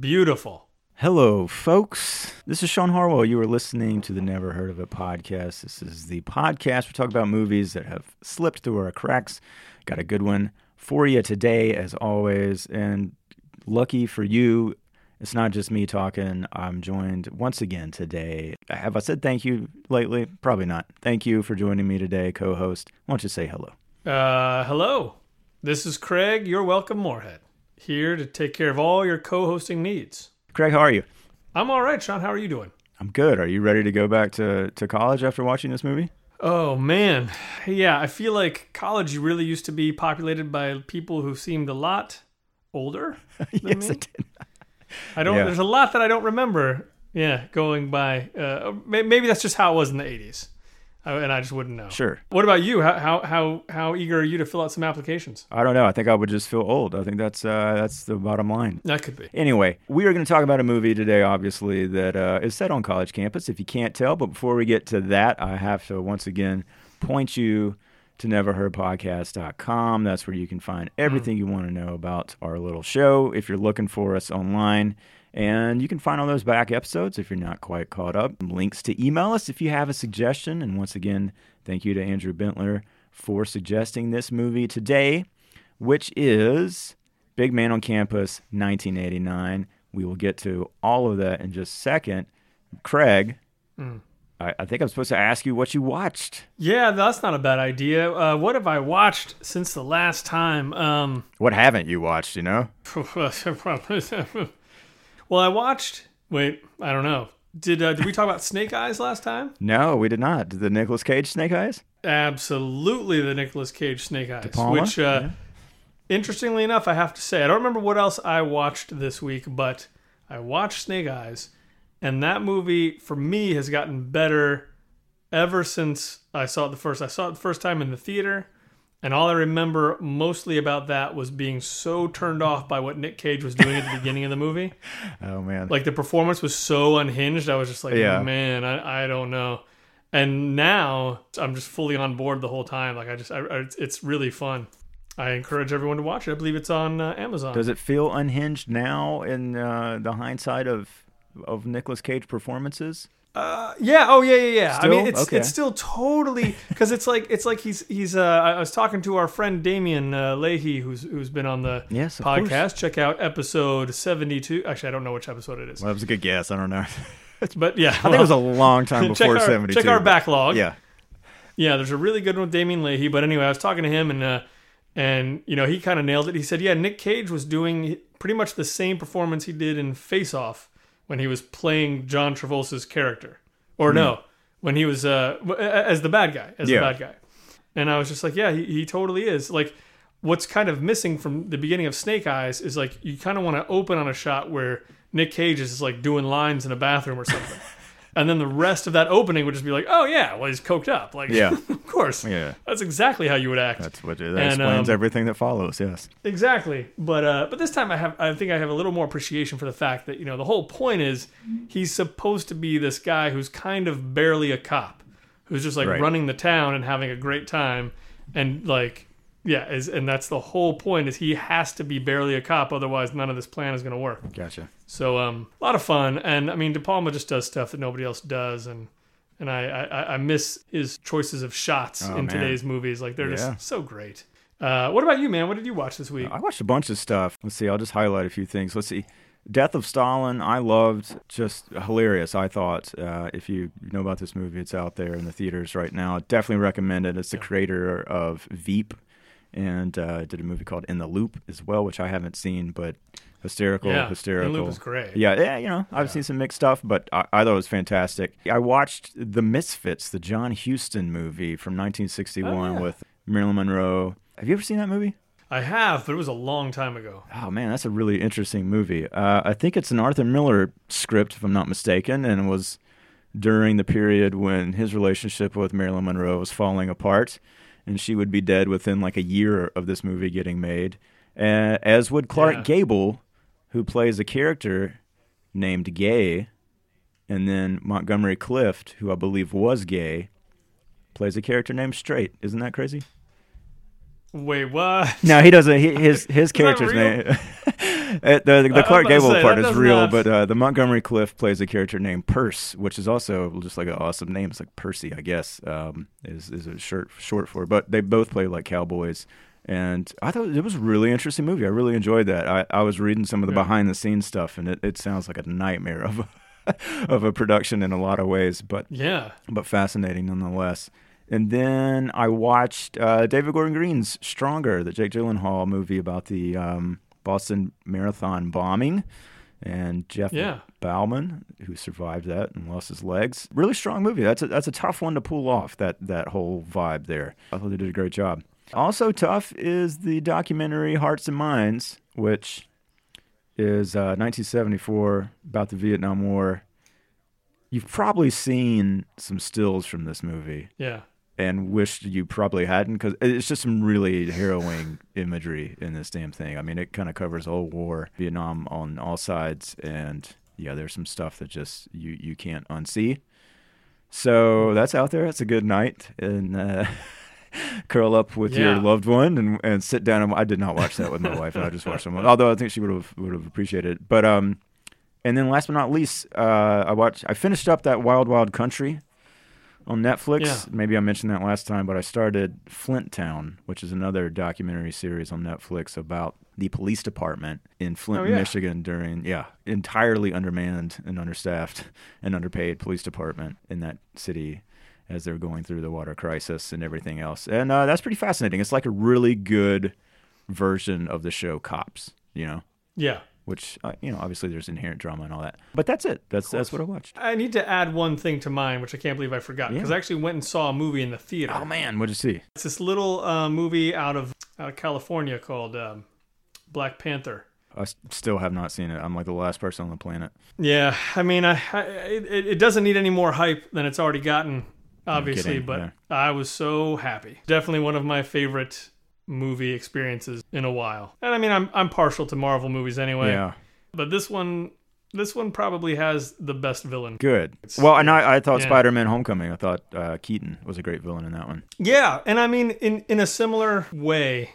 Beautiful. Hello, folks. This is Sean Harwell. You are listening to the Never Heard of It podcast. This is the podcast we talk about movies that have slipped through our cracks. Got a good one for you today, as always. And lucky for you, it's not just me talking. I'm joined once again today. Have I said thank you lately? Probably not. Thank you for joining me today, co host. Why don't you say hello? Uh, hello. This is Craig. You're welcome, Moorhead. Here to take care of all your co-hosting needs. Craig, how are you? I'm all right, Sean. How are you doing? I'm good. Are you ready to go back to, to college after watching this movie? Oh man, yeah. I feel like college really used to be populated by people who seemed a lot older. Yes, me. it did. I don't. Yeah. There's a lot that I don't remember. Yeah, going by. Uh, maybe that's just how it was in the '80s, and I just wouldn't know. Sure. What about you? How how how how eager are you to fill out some applications? I don't know. I think I would just feel old. I think that's uh, that's the bottom line. That could be. Anyway, we are going to talk about a movie today, obviously, that uh, is set on college campus, if you can't tell. But before we get to that, I have to once again point you to neverheardpodcast.com. That's where you can find mm-hmm. everything you want to know about our little show if you're looking for us online. And you can find all those back episodes if you're not quite caught up. Links to email us if you have a suggestion. And once again, thank you to Andrew Bentler for suggesting this movie today, which is Big Man on Campus 1989. We will get to all of that in just a second. Craig, mm. I, I think I'm supposed to ask you what you watched. Yeah, that's not a bad idea. Uh, what have I watched since the last time? Um, What haven't you watched, you know? well, I watched. Wait, I don't know. Did uh, did we talk about Snake Eyes last time? No, we did not. Did the Nicolas Cage Snake Eyes? Absolutely, the Nicolas Cage Snake Eyes. Which, uh, interestingly enough, I have to say, I don't remember what else I watched this week, but I watched Snake Eyes, and that movie for me has gotten better ever since I saw it the first. I saw it the first time in the theater, and all I remember mostly about that was being so turned off by what Nick Cage was doing at the beginning of the movie. Oh, man. Like the performance was so unhinged. I was just like, Yeah. man, I, I don't know. And now I'm just fully on board the whole time. Like I just, I, I, it's- really fun. I encourage everyone to watch it. I believe it's on uh, Amazon. Does it feel unhinged now in uh, the hindsight of of Nicolas Cage performances? Uh, yeah. Oh, yeah, yeah, yeah. I mean, it's Okay. it's still totally because it's like it's like he's he's. Uh, I was talking to our friend Damien uh, Leahy, who's who's been on the Yes, podcast. course. Check out episode seventy two. Actually, I don't know which episode it is, Well, that was a good guess. I don't know. but yeah, I think it was a long time before our, 72. check our backlog. Yeah. Yeah, there's a really good one with Damien Leahy. But anyway, I was talking to him and uh, and you know he kind of nailed it. He said, yeah, Nick Cage was doing pretty much the same performance he did in Face Off when he was playing John Travolta's character, or no, when he was uh, as the bad guy, as. Yeah. the bad guy. And I was just like, yeah, he, he totally is. Like, what's kind of missing from the beginning of Snake Eyes is like you kind of want to open on a shot where Nick Cage is like doing lines in a bathroom or something. And then the rest of that opening would just be like, oh yeah, well he's coked up. Like, Yeah. of course, Yeah. that's exactly how you would act. That's what that And, explains um, everything that follows. Yes. Exactly. But uh, but this time I have I think I have a little more appreciation for the fact that you know the whole point is he's supposed to be this guy who's kind of barely a cop, who's just like Right. running the town and having a great time, and like yeah, is and that's the whole point is he has to be barely a cop, otherwise none of this plan is going to work. Gotcha. So um, a lot of fun, and I mean De Palma just does stuff that nobody else does, and and I I, I miss his choices of shots Oh, in man. today's movies. Like they're Yeah. just so great. Uh, what about you, man? What did you watch this week? I watched a bunch of stuff. Let's see. I'll just highlight a few things. Let's see. Death of Stalin. I loved. Just hilarious. I thought. Uh, if you know about this movie, it's out there in the theaters right now. Definitely recommend it. It's the creator of Veep, and uh, did a movie called In the Loop as well, which I haven't seen, but hysterical, Yeah, hysterical. In the Loop is great. Yeah, yeah, you know, I've seen some mixed stuff, but I, I thought it was fantastic. I watched The Misfits, the John Huston movie from 1961 Oh, yeah. with Marilyn Monroe. Have you ever seen that movie? I have, but it was a long time ago. Oh man, that's a really interesting movie. Uh, I think it's an Arthur Miller script, if I'm not mistaken, and it was during the period when his relationship with Marilyn Monroe was falling apart, and she would be dead within like a year of this movie getting made. Uh, as would Clark Yeah. Gable, who plays a character named Gay, and then Montgomery Clift, who I believe was gay, plays a character named Straight. Isn't that crazy? Wait, what? No, he doesn't. He, his his character's name. Uh, the the Clark Gable say, part is real, not- but uh, the Montgomery Clift plays a character named Perce, which is also just like an awesome name. It's like Percy, I guess, um, is is a short short for. But they both play like cowboys, and I thought it was a really interesting movie. I really enjoyed that. I, I was reading some of the Yeah. behind the scenes stuff, and it, it sounds like a nightmare of a, of a production in a lot of ways, but Yeah. but fascinating nonetheless. And then I watched uh, David Gordon Green's Stronger, the Jake Gyllenhaal movie about the um, Boston Marathon bombing, and Jeff Yeah. Bauman, who survived that and lost his legs. Really strong movie. That's a, that's a tough one to pull off. That that whole vibe there. I thought they did a great job. Also tough is the documentary Hearts and Minds, which is uh, 1974 about the Vietnam War. You've probably seen some stills from this movie Yeah. And wished you probably hadn't because it's just some really harrowing imagery in this damn thing. I mean, it kind of covers the whole war, Vietnam on all sides, and yeah, there's some stuff that just you you can't unsee. So that's out there. It's a good night and uh, curl up with your loved one and, and sit down. And, I did not watch that with my wife. I just watched someone. Although I think she would have would have appreciated it. But um, and then last but not least, uh, I watched. I finished up that Wild Wild Country on Netflix. Yeah. Maybe I mentioned that last time, but I started Flint Town, which is another documentary series on Netflix about the police department in Flint, Oh, yeah. Michigan during yeah, entirely undermanned and understaffed and underpaid police department in that city as they're going through the water crisis and everything else. And uh, that's pretty fascinating. It's like a really good version of the show Cops, you know, Yeah. Which uh, you know, obviously there's inherent drama and all that. But that's it. That's that's what I watched. I need to add one thing to mine, which I can't believe I forgot, because Yeah. I actually went and saw a movie in the theater. Oh man, what did you see? It's this little uh, movie out of out of California called um, Black Panther. I still have not seen it. I'm like the last person on the planet. Yeah, I mean, I, I it, it doesn't need any more hype than it's already gotten, obviously. kidding, but yeah. I was so happy. Definitely one of my favorite movie experiences in a while. And I mean, I'm I'm partial to Marvel movies anyway. Yeah, But this one, this one probably has the best villain. good. Well, and I, I thought Yeah. Spider-Man: Homecoming. I thought uh, Keaton was a great villain in that one. Yeah, and I mean, in in a similar way,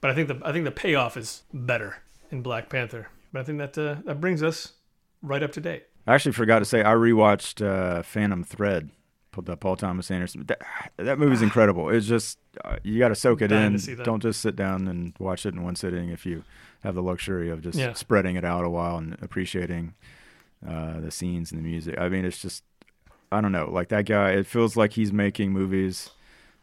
but I think the I think the payoff is better in Black Panther. But I think that uh, that brings us right up to date. I actually forgot to say I rewatched uh, Phantom Thread, the Paul Thomas Anderson. That, that movie's incredible. It's just uh, you got to soak it in. to see that. Don't just sit down and watch it in one sitting. If you have the luxury of just Yeah. spreading it out a while and appreciating uh, the scenes and the music. I mean, it's just I don't know. Like that guy, it feels like he's making movies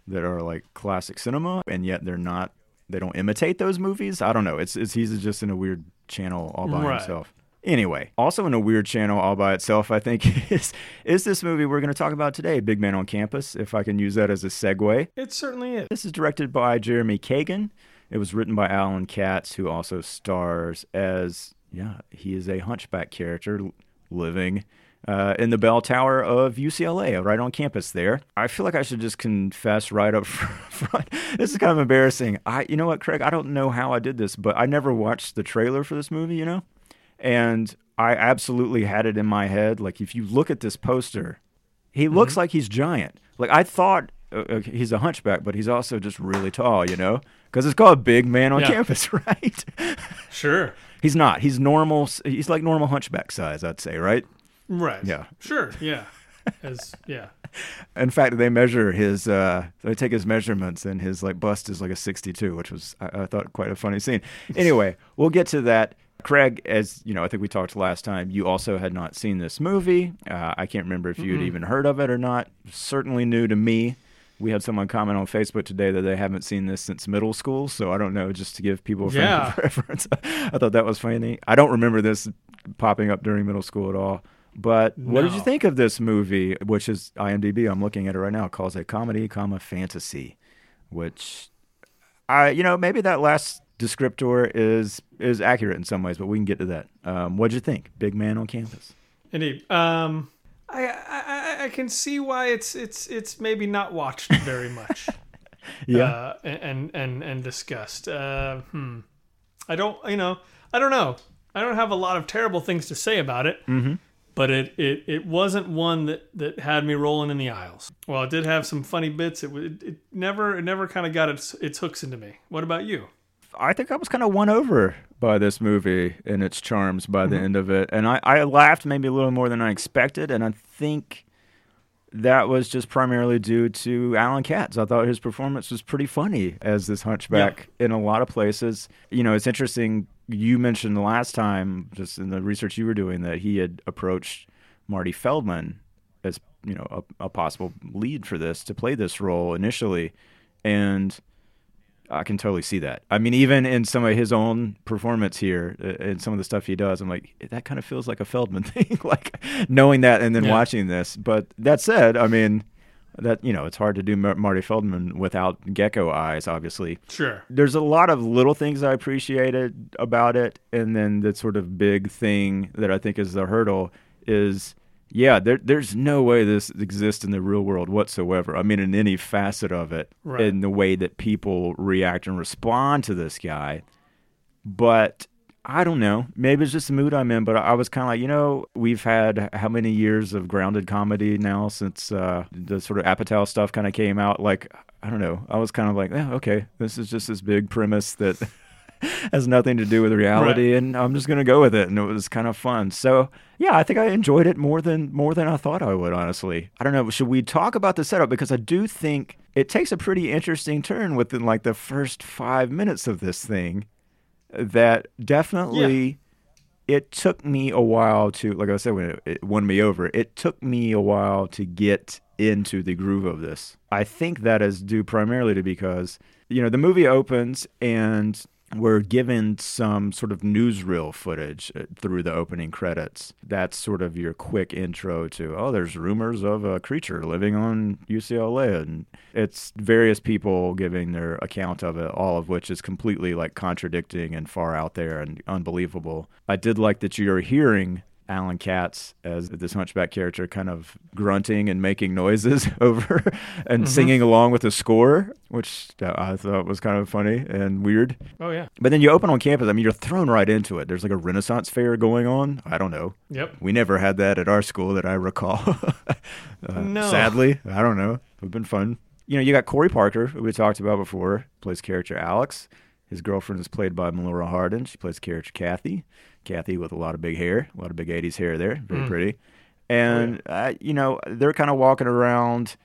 that are like classic cinema, and yet they're not. They don't imitate those movies. I don't know. It's, it's he's just in a weird channel all by Right. himself. Anyway, also in a weird channel all by itself, I think is is this movie we're going to talk about today, Big Man on Campus. If I can use that as a segue, It certainly is. this is directed by Jeremy Kagan. It was written by Allan Katz, who also stars as yeah, he is a hunchback character living uh, in the bell tower of UCLA, right on campus there. I feel like I should just confess right up front. this is kind of embarrassing. I, you know what, Craig? I don't know how I did this, but I never watched the trailer for this movie. You know, and I absolutely had it in my head. Like, if you look at this poster, he looks like he's giant. Like I thought uh, uh, he's a hunchback, but he's also just really tall, you know? Because it's called Big Man on Yeah. Campus, right? Sure. he's not. He's normal. He's like normal hunchback size, I'd say, right? Right. Yeah. Sure. Yeah. As yeah. In fact, they measure his. Uh, they take his measurements, and his like bust is like a 62, which was I, I thought quite a funny scene. Anyway, we'll get to that. Craig, as you know, I think we talked last time. You also had not seen this movie. Uh, I can't remember if you had even heard of it or not. Certainly new to me. We had someone comment on Facebook today that they haven't seen this since middle school, so I don't know. Just to give people a Yeah. of reference, I thought that was funny. I don't remember this popping up during middle school at all. But what did you think of this movie, which is IMDb? I'm looking at it right now. Calls it comedy, comma fantasy, which I, you know, maybe that last descriptor is is accurate in some ways, but we can get to that. Um, what'd you think? Big man on campus. Indeed. Um, I, I I- I can see why it's it's it's maybe not watched very much. uh, and and and discussed. Uh, hmm. I don't, you know, I don't know. I don't have a lot of terrible things to say about it. Mhm. but it, it, it wasn't one that, that had me rolling in the aisles. Well, it did have some funny bits. It, it, it never it never kind of got its its hooks into me. What about you? I think I was kind of won over by this movie and its charms by the mm-hmm. end of it, and I, I laughed maybe a little more than I expected, and I think that was just primarily due to Allan Katz. I thought his performance was pretty funny as this hunchback in a lot of places. You know, it's interesting. You mentioned the last time, just in the research you were doing, that he had approached Marty Feldman as you know a, a possible lead for this to play this role initially, and I can totally see that. I mean, even in some of his own performance here, uh, and some of the stuff he does, I'm like, that kind of feels like a Feldman thing, like knowing that and then Yeah. watching this. But that said, I mean, that you know, it's hard to do Mar- Marty Feldman without gecko eyes, obviously. Sure. There's a lot of little things I appreciated about it, and then the sort of big thing that I think is the hurdle is, yeah, there, there's no way this exists in the real world whatsoever. I mean, in any facet of it, Right. in the way that people react and respond to this guy. But I don't know. Maybe it's just the mood I'm in. But I was kind of like, you know, we've had how many years of grounded comedy now since uh, the sort of Apatow stuff kind of came out. Like, I don't know. I was kind of like, eh, okay, this is just this big premise that has nothing to do with reality, and I'm just gonna go with it. And it was kind of fun. So yeah, I think I enjoyed it more than more than I thought I would. Honestly, I don't know. Should we talk about the setup because I do think it takes a pretty interesting turn within like the first five minutes of this thing. That definitely. It took me a while to, like I said, when it, it won me over, it took me a while to get into the groove of this. I think that is due primarily to because, you know, the movie opens and we're given some sort of newsreel footage uh, through the opening credits. That's sort of your quick intro to, oh, there's rumors of a creature living on UCLA. And it's various people giving their account of it, all of which is completely like contradicting and far out there and unbelievable. I did like that you're hearing Allan Katz as this hunchback character kind of grunting and making noises over and singing along with the score, which I thought was kind of funny and weird. Oh yeah. But then you open on campus, I mean, you're thrown right into it. There's like a Renaissance fair going on. I don't know. Yep. We never had that at our school that I recall. uh, No. Sadly, I don't know. It would have been fun. You know, you got Corey Parker, who we talked about before, plays character Alex. His girlfriend is played by Melora Hardin. She plays character Kathy. Kathy with a lot of big hair, a lot of big 80s hair there. Very Mm. pretty. And, uh, you know, they're kind of walking around.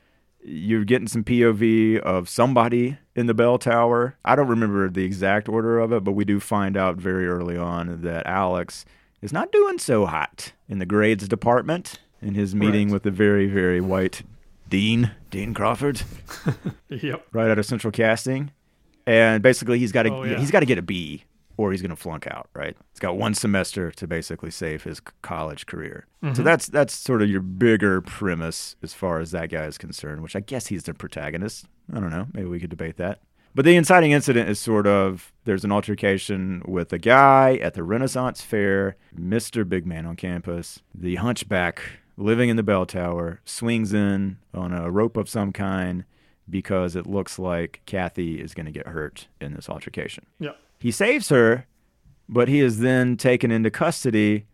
You're getting some POV of somebody in the bell tower. I don't remember the exact order of it, but we do find out very early on that Alex is not doing so hot in the grades department in his meeting Right. with the very, very white Dean, Dean Crawford, Yep. right out of Central Casting. And basically, he's got to Oh, yeah. he's got to get a B, or he's going to flunk out. Right? He's got one semester to basically save his college career. Mm-hmm. So that's that's sort of your bigger premise as far as that guy is concerned. Which I guess he's the protagonist. I don't know. Maybe we could debate that. But the inciting incident is sort of there's an altercation with a guy at the Renaissance Fair, Mr. Big Man on campus, the hunchback living in the bell tower, swings in on a rope of some kind because it looks like Kathy is going to get hurt in this altercation. Yep. He saves her, but he is then taken into custody,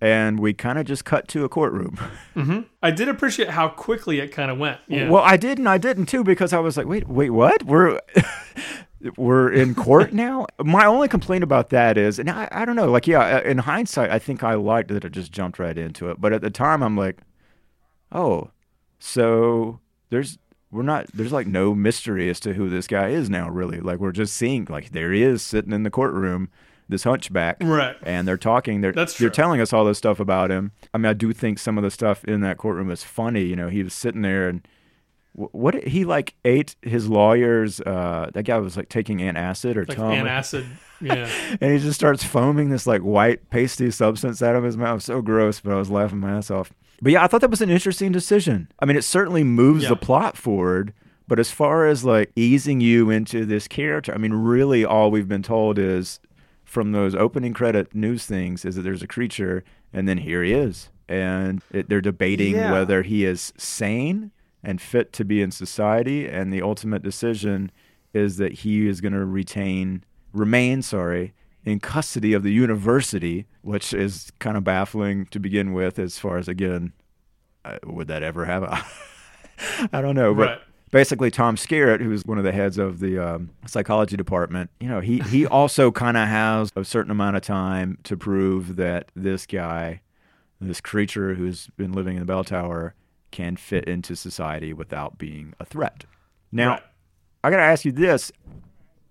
and we kind of just cut to a courtroom. hmm I did appreciate how quickly it kind of went. Yeah. Well, I did and I didn't too because I was like, wait, wait, what? We're we're in court now. My only complaint about that is, and I, I don't know, like, yeah, in hindsight, I think I liked that it just jumped right into it. But at the time, I'm like, oh, so there's we're not there's like no mystery as to who this guy is now, really. Like we're just seeing like there he is sitting in the courtroom, this hunchback, Right. and they're talking. They're That's they're telling us all this stuff about him. I mean, I do think some of the stuff in that courtroom is funny. You know, he was sitting there and what he like ate his lawyer's. Uh, that guy was like taking antacid or like antacid. Yeah. and he just starts foaming this like white pasty substance out of his mouth. So gross, but I was laughing my ass off. But yeah, I thought that was an interesting decision. I mean, it certainly moves Yeah. the plot forward. But as far as like easing you into this character, I mean, really all we've been told is from those opening credit news things is that there's a creature, and then here he is. And it, they're debating Yeah. whether he is sane and fit to be in society. And the ultimate decision is that he is going to retain, remain, sorry, in custody of the university, which is kind of baffling to begin with. As far as again, uh, would that ever happen? I don't know, but Right. basically Tom Skerritt, who's one of the heads of the um, psychology department, you know, he he also kind of has a certain amount of time to prove that this guy, this creature who's been living in the bell tower, can fit into society without being a threat. Now, Right. I got to ask you this: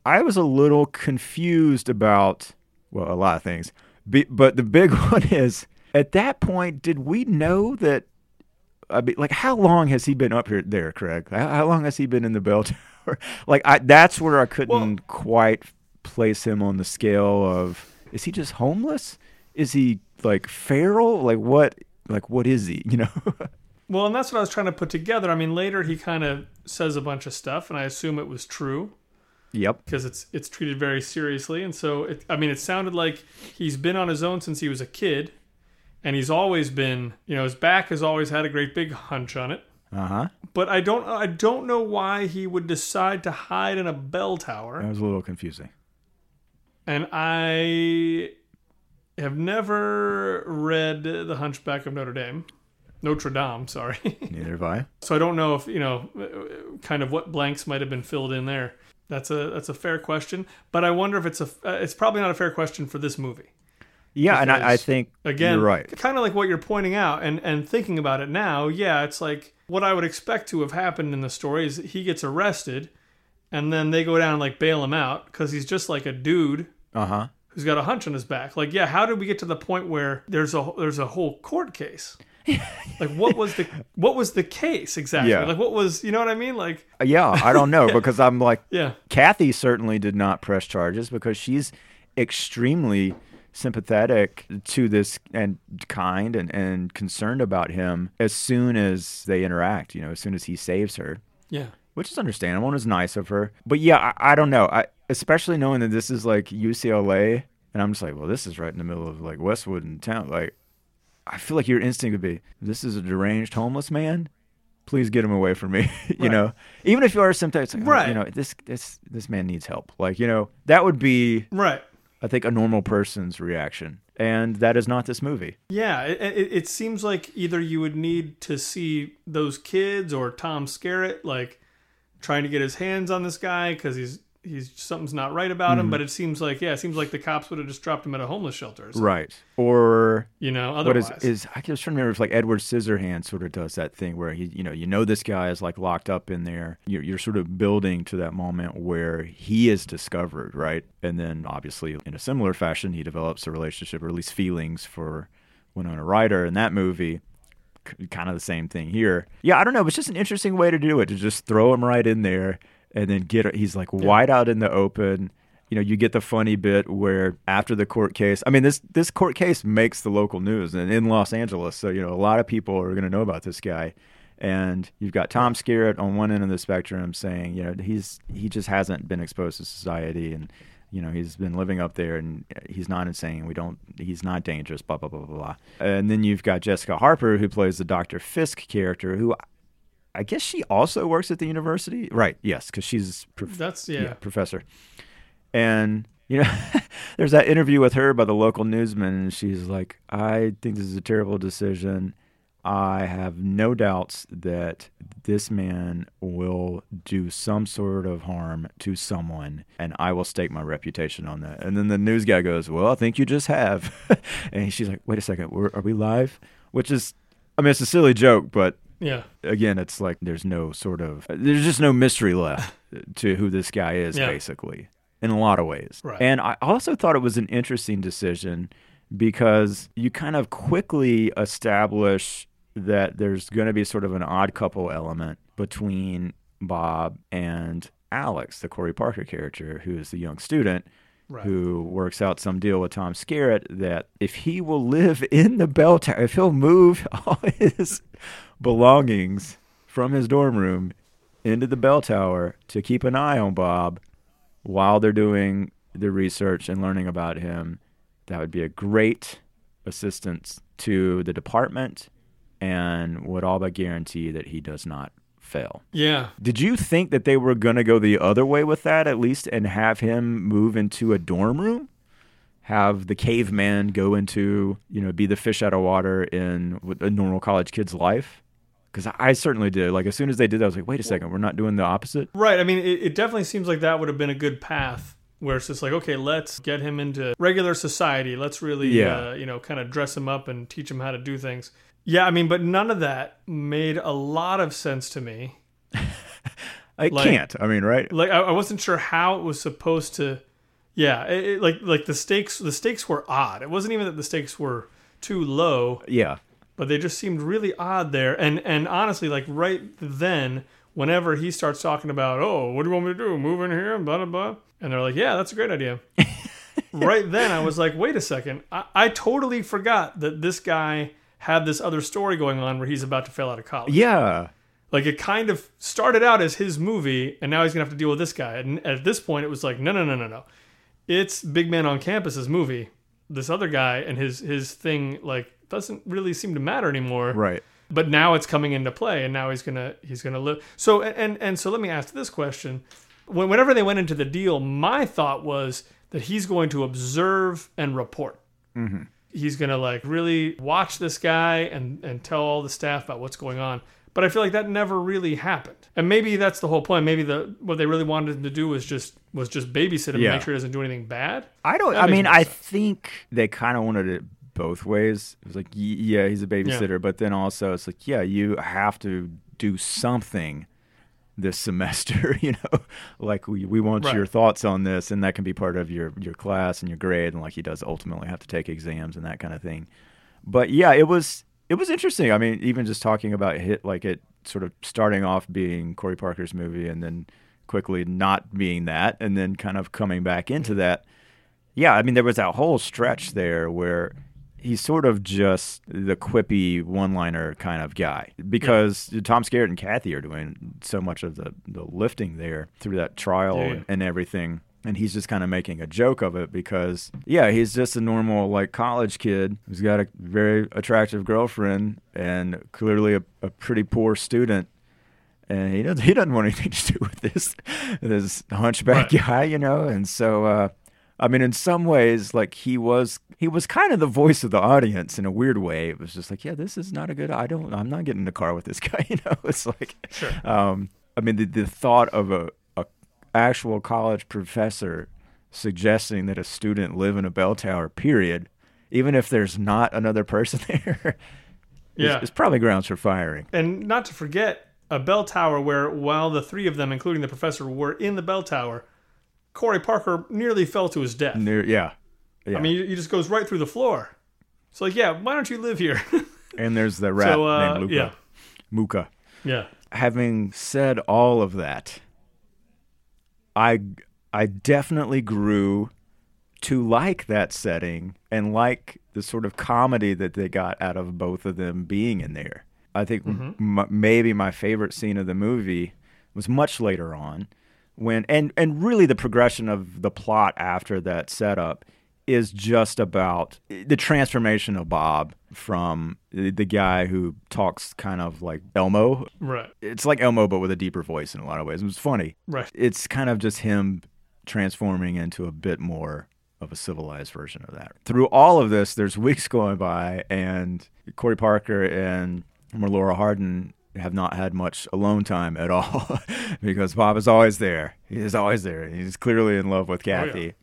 I was a little confused about well, a lot of things, Be, but the big one is at that point, did we know that? I mean, like, how long has he been up here there, Craig? How, how long has he been in the bell tower? like, I that's where I couldn't quite place him on the scale of is he just homeless? Is he like feral? Like what? Like what is he? You know? Well, and that's what I was trying to put together. I mean, later he kind of says a bunch of stuff, and I assume it was true yep. because it's it's treated very seriously. And so, it, I mean, it sounded like he's been on his own since he was a kid, and he's always been, you know, his back has always had a great big hunch on it. Uh huh. But I don't, I don't know why he would decide to hide in a bell tower. That was a little confusing. And I have never read The Hunchback of Notre Dame. Notre Dame, sorry. Neither have I. so I don't know if, you know, kind of what blanks might have been filled in there. That's a that's a fair question, but I wonder if it's a uh, it's probably not a fair question for this movie. Yeah, and I, I think Again, you're right. kind of like what you're pointing out and and thinking about it now, yeah, it's like what I would expect to have happened in the story is he gets arrested and then they go down and like bail him out cuz he's just like a dude Uh huh. who's got a hunch on his back. Like, yeah, how did we get to the point where there's a there's a whole court case? like, what was the what was the case exactly? Yeah. Like, what was you know what I mean? Like, uh, Yeah, I don't know because I'm like yeah, Kathy certainly did not press charges because she's extremely sympathetic to this and kind and, and concerned about him as soon as they interact, you know, as soon as he saves her. yeah, Which is understandable and is nice of her. But yeah, I, I don't know. I especially knowing that this is like UCLA and I'm just like, well, this is right in the middle of like Westwood and town. Like I feel like your instinct would be, this is a deranged homeless man. Please get him away from me. you Right. know, even if you are it's like, oh, Right. you know, this this this man needs help. Like, you know, that would be, right. I think, a normal person's reaction, and that is not this movie. Yeah, it, it, it seems like either you would need to see those kids or Tom Skerritt like trying to get his hands on this guy because he's he's something's not right about Mm-hmm. him. But it seems like yeah, it seems like the cops would have just dropped him at a homeless shelter. Or Right. Or You know, what otherwise, is is I was trying to remember if like Edward Scissorhands sort of does that thing where he you know you know this guy is like locked up in there. You're, you're sort of building to that moment where he is discovered, right? And then obviously in a similar fashion, he develops a relationship or at least feelings for Winona Ryder in that movie. Kind of the same thing here. Yeah, I don't know. It's just an interesting way to do it to just throw him right in there and then get he's like wide out in the open you know, you get the funny bit where after the court case, I mean, this this court case makes the local news and in Los Angeles, so you know, a lot of people are going to know about this guy. And you've got Tom Skerritt on one end of the spectrum saying, you know, he's he just hasn't been exposed to society, and you know, he's been living up there, and uh, he's not insane. We don't, he's not dangerous. Blah blah blah blah blah. And then you've got Jessica Harper who plays the Dr. Fisk character, who I guess she also works at the university, right? Yes, because she's prof- that's yeah. professor. And you know, there's that interview with her by the local newsman, and she's like, "I think this is a terrible decision. I have no doubts that this man will do some sort of harm to someone, and I will stake my reputation on that." And then the news guy goes, "Well, I think you just have," and she's like, "Wait a second, we're, are we live?" Which is, I mean, it's a silly joke, but Yeah. again, it's like there's no sort of there's just no mystery left to who this guy is, Yeah. basically, in a lot of ways. Right. And I also thought it was an interesting decision because you kind of quickly establish that there's going to be sort of an odd couple element between Bob and Alex, the Corey Parker character, who is the young student Right. who works out some deal with Tom Skerritt that if he will live in the bell tower, if he'll move all his belongings from his dorm room into the bell tower to keep an eye on Bob while they're doing the research and learning about him, that would be a great assistance to the department and would all but guarantee that he does not fail. Yeah. Did you think that they were going to go the other way with that at least and have him move into a dorm room? have the caveman go into, you know, be the fish out of water in a normal college kid's life? Because I certainly did. Like as soon as they did that, I was like, wait a second, we're not doing the opposite. Right. I mean, it, it definitely seems like that would have been a good path where it's just like, okay, let's get him into regular society. Let's really, Yeah. uh, you know, kind of dress him up and teach him how to do things. Yeah, I mean, but none of that made a lot of sense to me. I Like- can't. I mean, right? Like, I, I wasn't sure how it was supposed to. Yeah, it, it- like like the stakes the stakes were odd. It wasn't even that the stakes were too low, Yeah. But they just seemed really odd there. And and honestly, like right then, whenever he starts talking about, oh, what do you want me to do? Move in here, blah blah blah, and they're like, yeah, that's a great idea. right then, I was like, wait a second, I, I totally forgot that this guy had this other story going on where he's about to fail out of college. Yeah. Like it kind of started out as his movie, and now he's gonna have to deal with this guy. And at this point, it was like, no, no, no, no, no. It's Big Man on Campus's movie. This other guy and his his thing like doesn't really seem to matter anymore. Right. But now it's coming into play, and now he's gonna he's gonna live. So and and so let me ask this question: Whenever they went into the deal, my thought was that he's going to observe and report. Mm-hmm. He's gonna like really watch this guy and and tell all the staff about what's going on. But I feel like that never really happened. And maybe that's the whole point. Maybe the what they really wanted him to do was just was just babysit him, Yeah. make sure he doesn't do anything bad. I don't. That I mean, I sense. think they kind of wanted it both ways. It was like, yeah, he's a babysitter, but then also it's like, yeah, you have to do something this semester. You know, like we we want Right. your thoughts on this, and that can be part of your your class and your grade, and like he does ultimately have to take exams and that kind of thing. But yeah, it was it was interesting. I mean, even just talking about hit like it sort of starting off being Corey Parker's movie, and then quickly not being that, and then kind of coming back into that yeah, I mean, there was that whole stretch there where he's sort of just the quippy one-liner kind of guy because Tom Skerritt and Kathy are doing so much of the, the lifting there through that trial Yeah, yeah. And, and everything. And he's just kind of making a joke of it because, yeah, he's just a normal, like, college kid who's got a very attractive girlfriend and clearly a, a pretty poor student and he doesn't he doesn't want anything to do with this this hunchback Right. guy, you know. And so, uh, I mean, in some ways, like he was he was kind of the voice of the audience in a weird way. It was just like, yeah, this is not a good. I don't. I'm not getting in the car with this guy. You know, it's like, Sure. um, I mean, the, the thought of a, a actual college professor suggesting that a student live in a bell tower, period, even if there's not another person there, is, Yeah. is probably grounds for firing. And not to forget a bell tower where while the three of them, including the professor, were in the bell tower, Corey Parker nearly fell to his death. Near, yeah. yeah. I mean, he just goes right through the floor. It's like, yeah, why don't you live here? And there's the rat so, uh, named Luca. yeah, Muka. yeah, Having said all of that, I I definitely grew to like that setting and like the sort of comedy that they got out of both of them being in there. I think m- maybe my favorite scene of the movie was much later on when and and really the progression of the plot after that setup is just about the transformation of Bob from the the guy who talks kind of like Elmo. right, It's like Elmo, but with a deeper voice in a lot of ways. It was funny. right. It's kind of just him transforming into a bit more of a civilized version of that. Through all of this, there's weeks going by, and Corey Parker and Melora Hardin have not had much alone time at all because Bob is always there. He is always there. He's clearly in love with yeah. Kathy.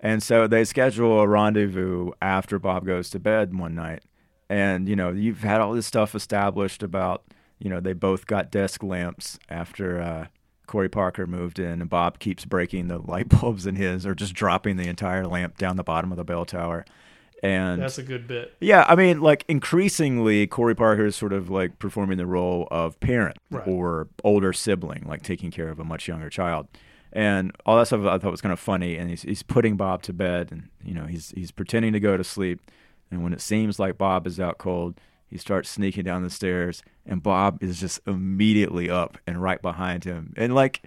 And so they schedule a rendezvous after Bob goes to bed one night. And, you know, you've had all this stuff established about, you know, they both got desk lamps after uh, Corey Parker moved in, and Bob keeps breaking the light bulbs in his or just dropping the entire lamp down the bottom of the bell tower. And That's a good bit. yeah, I mean, like increasingly, Corey Parker is sort of like performing the role of parent Right. or older sibling, like taking care of a much younger child, and all that stuff I thought was kind of funny. And he's he's putting Bob to bed, and you know he's he's pretending to go to sleep, and when it seems like Bob is out cold, he starts sneaking down the stairs, and Bob is just immediately up and right behind him, and like.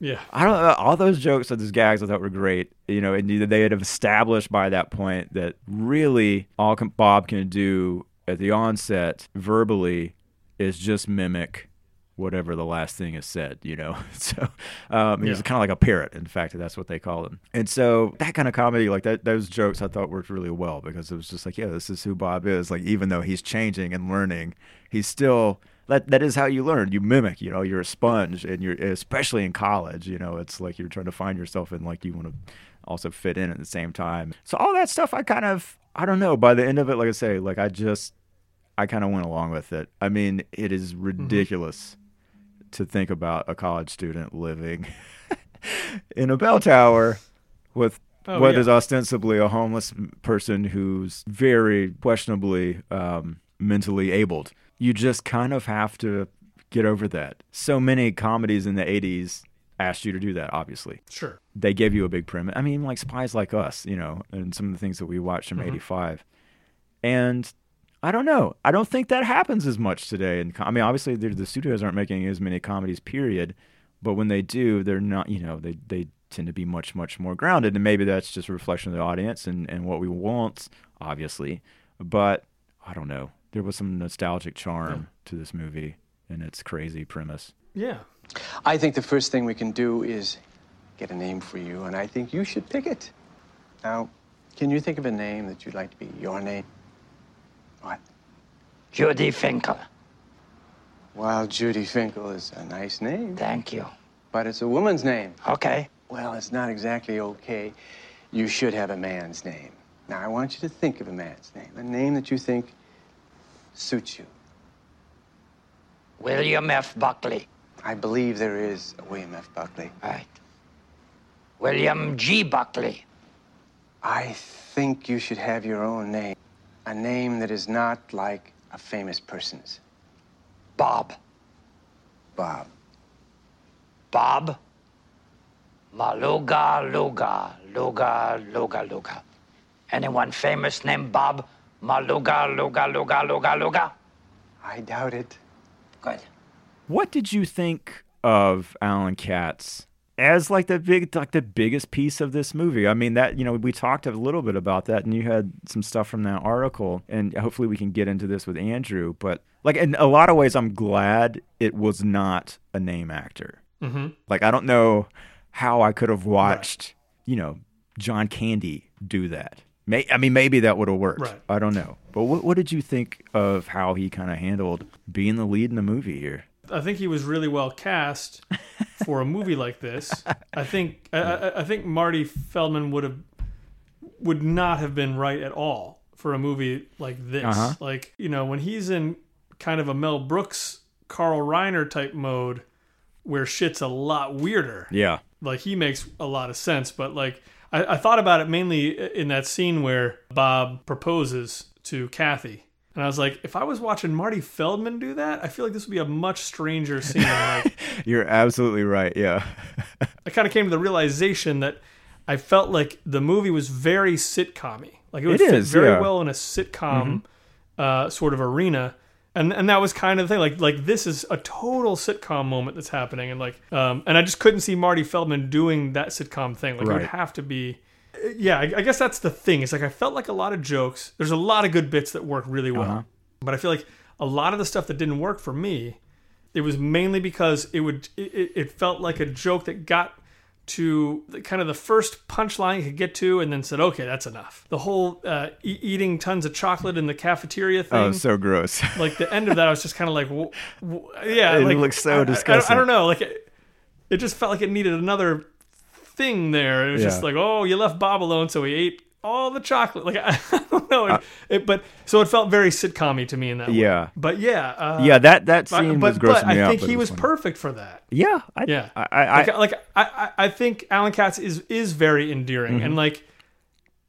Yeah, I don't know. All those jokes and those gags I thought were great. You know, and they had established by that point that really all Bob can do at the onset verbally is just mimic whatever the last thing is said, you know. So um, he was Yeah. kind of like a parrot. In fact, that's what they call him. And so that kind of comedy, like that, those jokes, I thought worked really well because it was just like, yeah, this is who Bob is. Like even though he's changing and learning, he's still that. That is how you learn. You mimic. You know, you're a sponge, and you're especially in college. You know, it's like you're trying to find yourself and like you want to also fit in at the same time. So all that stuff, I kind of, I don't know. By the end of it, like I say, like I just, I kind of went along with it. I mean, it is ridiculous to think about a college student living in a bell tower with Oh, what yeah. is ostensibly a homeless person who's very questionably um, mentally abled. You just kind of have to get over that. So many comedies in the 80s asked you to do that, obviously Sure. they gave you a big premise. I mean, like Spies Like Us, you know, and some of the things that we watched from Mhm. '85. And I don't know. I don't think that happens as much today. And I mean, obviously, the the studios aren't making as many comedies, period. But when they do, they're not. You know, they they tend to be much much more grounded. And maybe that's just a reflection of the audience and and what we want, obviously. But I don't know. There was some nostalgic charm to this movie and its crazy premise. Yeah. I think the first thing we can do is get a name for you, and I think you should pick it. Now, can you think of a name that you'd like to be your name? What? Judy Finkel. Well, Judy Finkel is a nice name, Thank you. but it's a woman's name. Okay. Well, it's not exactly okay. You should have a man's name. Now, I want you to think of a man's name, a name that you think suits you. William F. Buckley. I believe there is a William F. Buckley. Right. William G. Buckley. I think you should have your own name, a name that is not like a famous person's. Bob. Bob. Bob. Maluga, Luga, Luga, Luga, Luga. Anyone famous named Bob? Maluga, Luga, Luga, Luga, Luga. I doubt it. Good. What did you think of Allan Katz as like the big like the biggest piece of this movie? I mean that you know we talked a little bit about that, and you had some stuff from that article, and hopefully we can get into this with Andrew. But like in a lot of ways, I'm glad it was not a name actor. Mm-hmm. Like I don't know how I could have watched you know John Candy do that. May, I mean, maybe that would have worked. Right. I don't know. But what, what did you think of how he kind of handled being the lead in the movie here? I think he was really well cast for a movie like this. I think I, I, I think Marty Feldman would have would not have been right at all for a movie like this. Uh-huh. Like you know when he's in kind of a Mel Brooks, Carl Reiner type mode, where shit's a lot weirder. Yeah. Like he makes a lot of sense, but like I, I thought about it mainly in that scene where Bob proposes to Kathy. And I was like, if I was watching Marty Feldman do that, I feel like this would be a much stranger scene. like, You're absolutely right. Yeah. I kind of came to the realization that I felt like the movie was very sitcom-y. Like it would It fit is, very yeah. Mm-hmm. well in a sitcom uh, sort of arena. And and that was kind of the thing. Like like this is a total sitcom moment that's happening, and like um and I just couldn't see Marty Feldman doing that sitcom thing. Like it would have to be. Yeah, I, I guess that's the thing. It's like I felt like a lot of jokes. There's a lot of good bits that work really well, Uh-huh. but I feel like a lot of the stuff that didn't work for me it was mainly because it would it- it felt like a joke that got to the, kind of the first punchline he could get to and then said okay that's enough the whole uh, e- eating tons of chocolate in the cafeteria thing Oh, so gross. like the end of that i was just kind of like w- w- yeah It like, looks so I- I- I, disgusting. don't know like it, it just felt like it needed another thing there it was just like oh you left bob alone so he ate all the chocolate like i don't know it, it, but so it felt very sitcom to me in that way. Yeah. but yeah uh, yeah, that that scene but, was grossing but me I think but he was funny. perfect for that. Yeah. I, Yeah, I, I, I, like, like I, I, I think Allan Katz is is very endearing, Mm-hmm. and like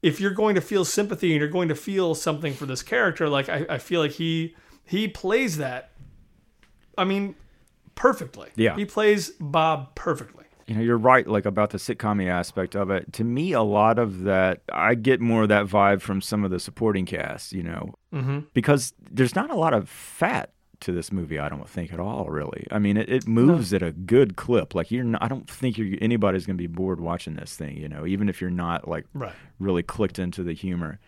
if you're going to feel sympathy and you're going to feel something for this character, like I, I feel like he he plays that. I mean, perfectly. Yeah. he plays Bob perfectly. You know, you're right, like about the sitcom aspect of it. To me, a lot of that, I get more of that vibe from some of the supporting cast, you know, Mm-hmm. because there's not a lot of fat to this movie. I don't think at all, really. I mean, it, it moves at a good clip. Like you're, not, I don't think you're, anybody's going to be bored watching this thing, you know, even if you're not like Right. really clicked into the humor.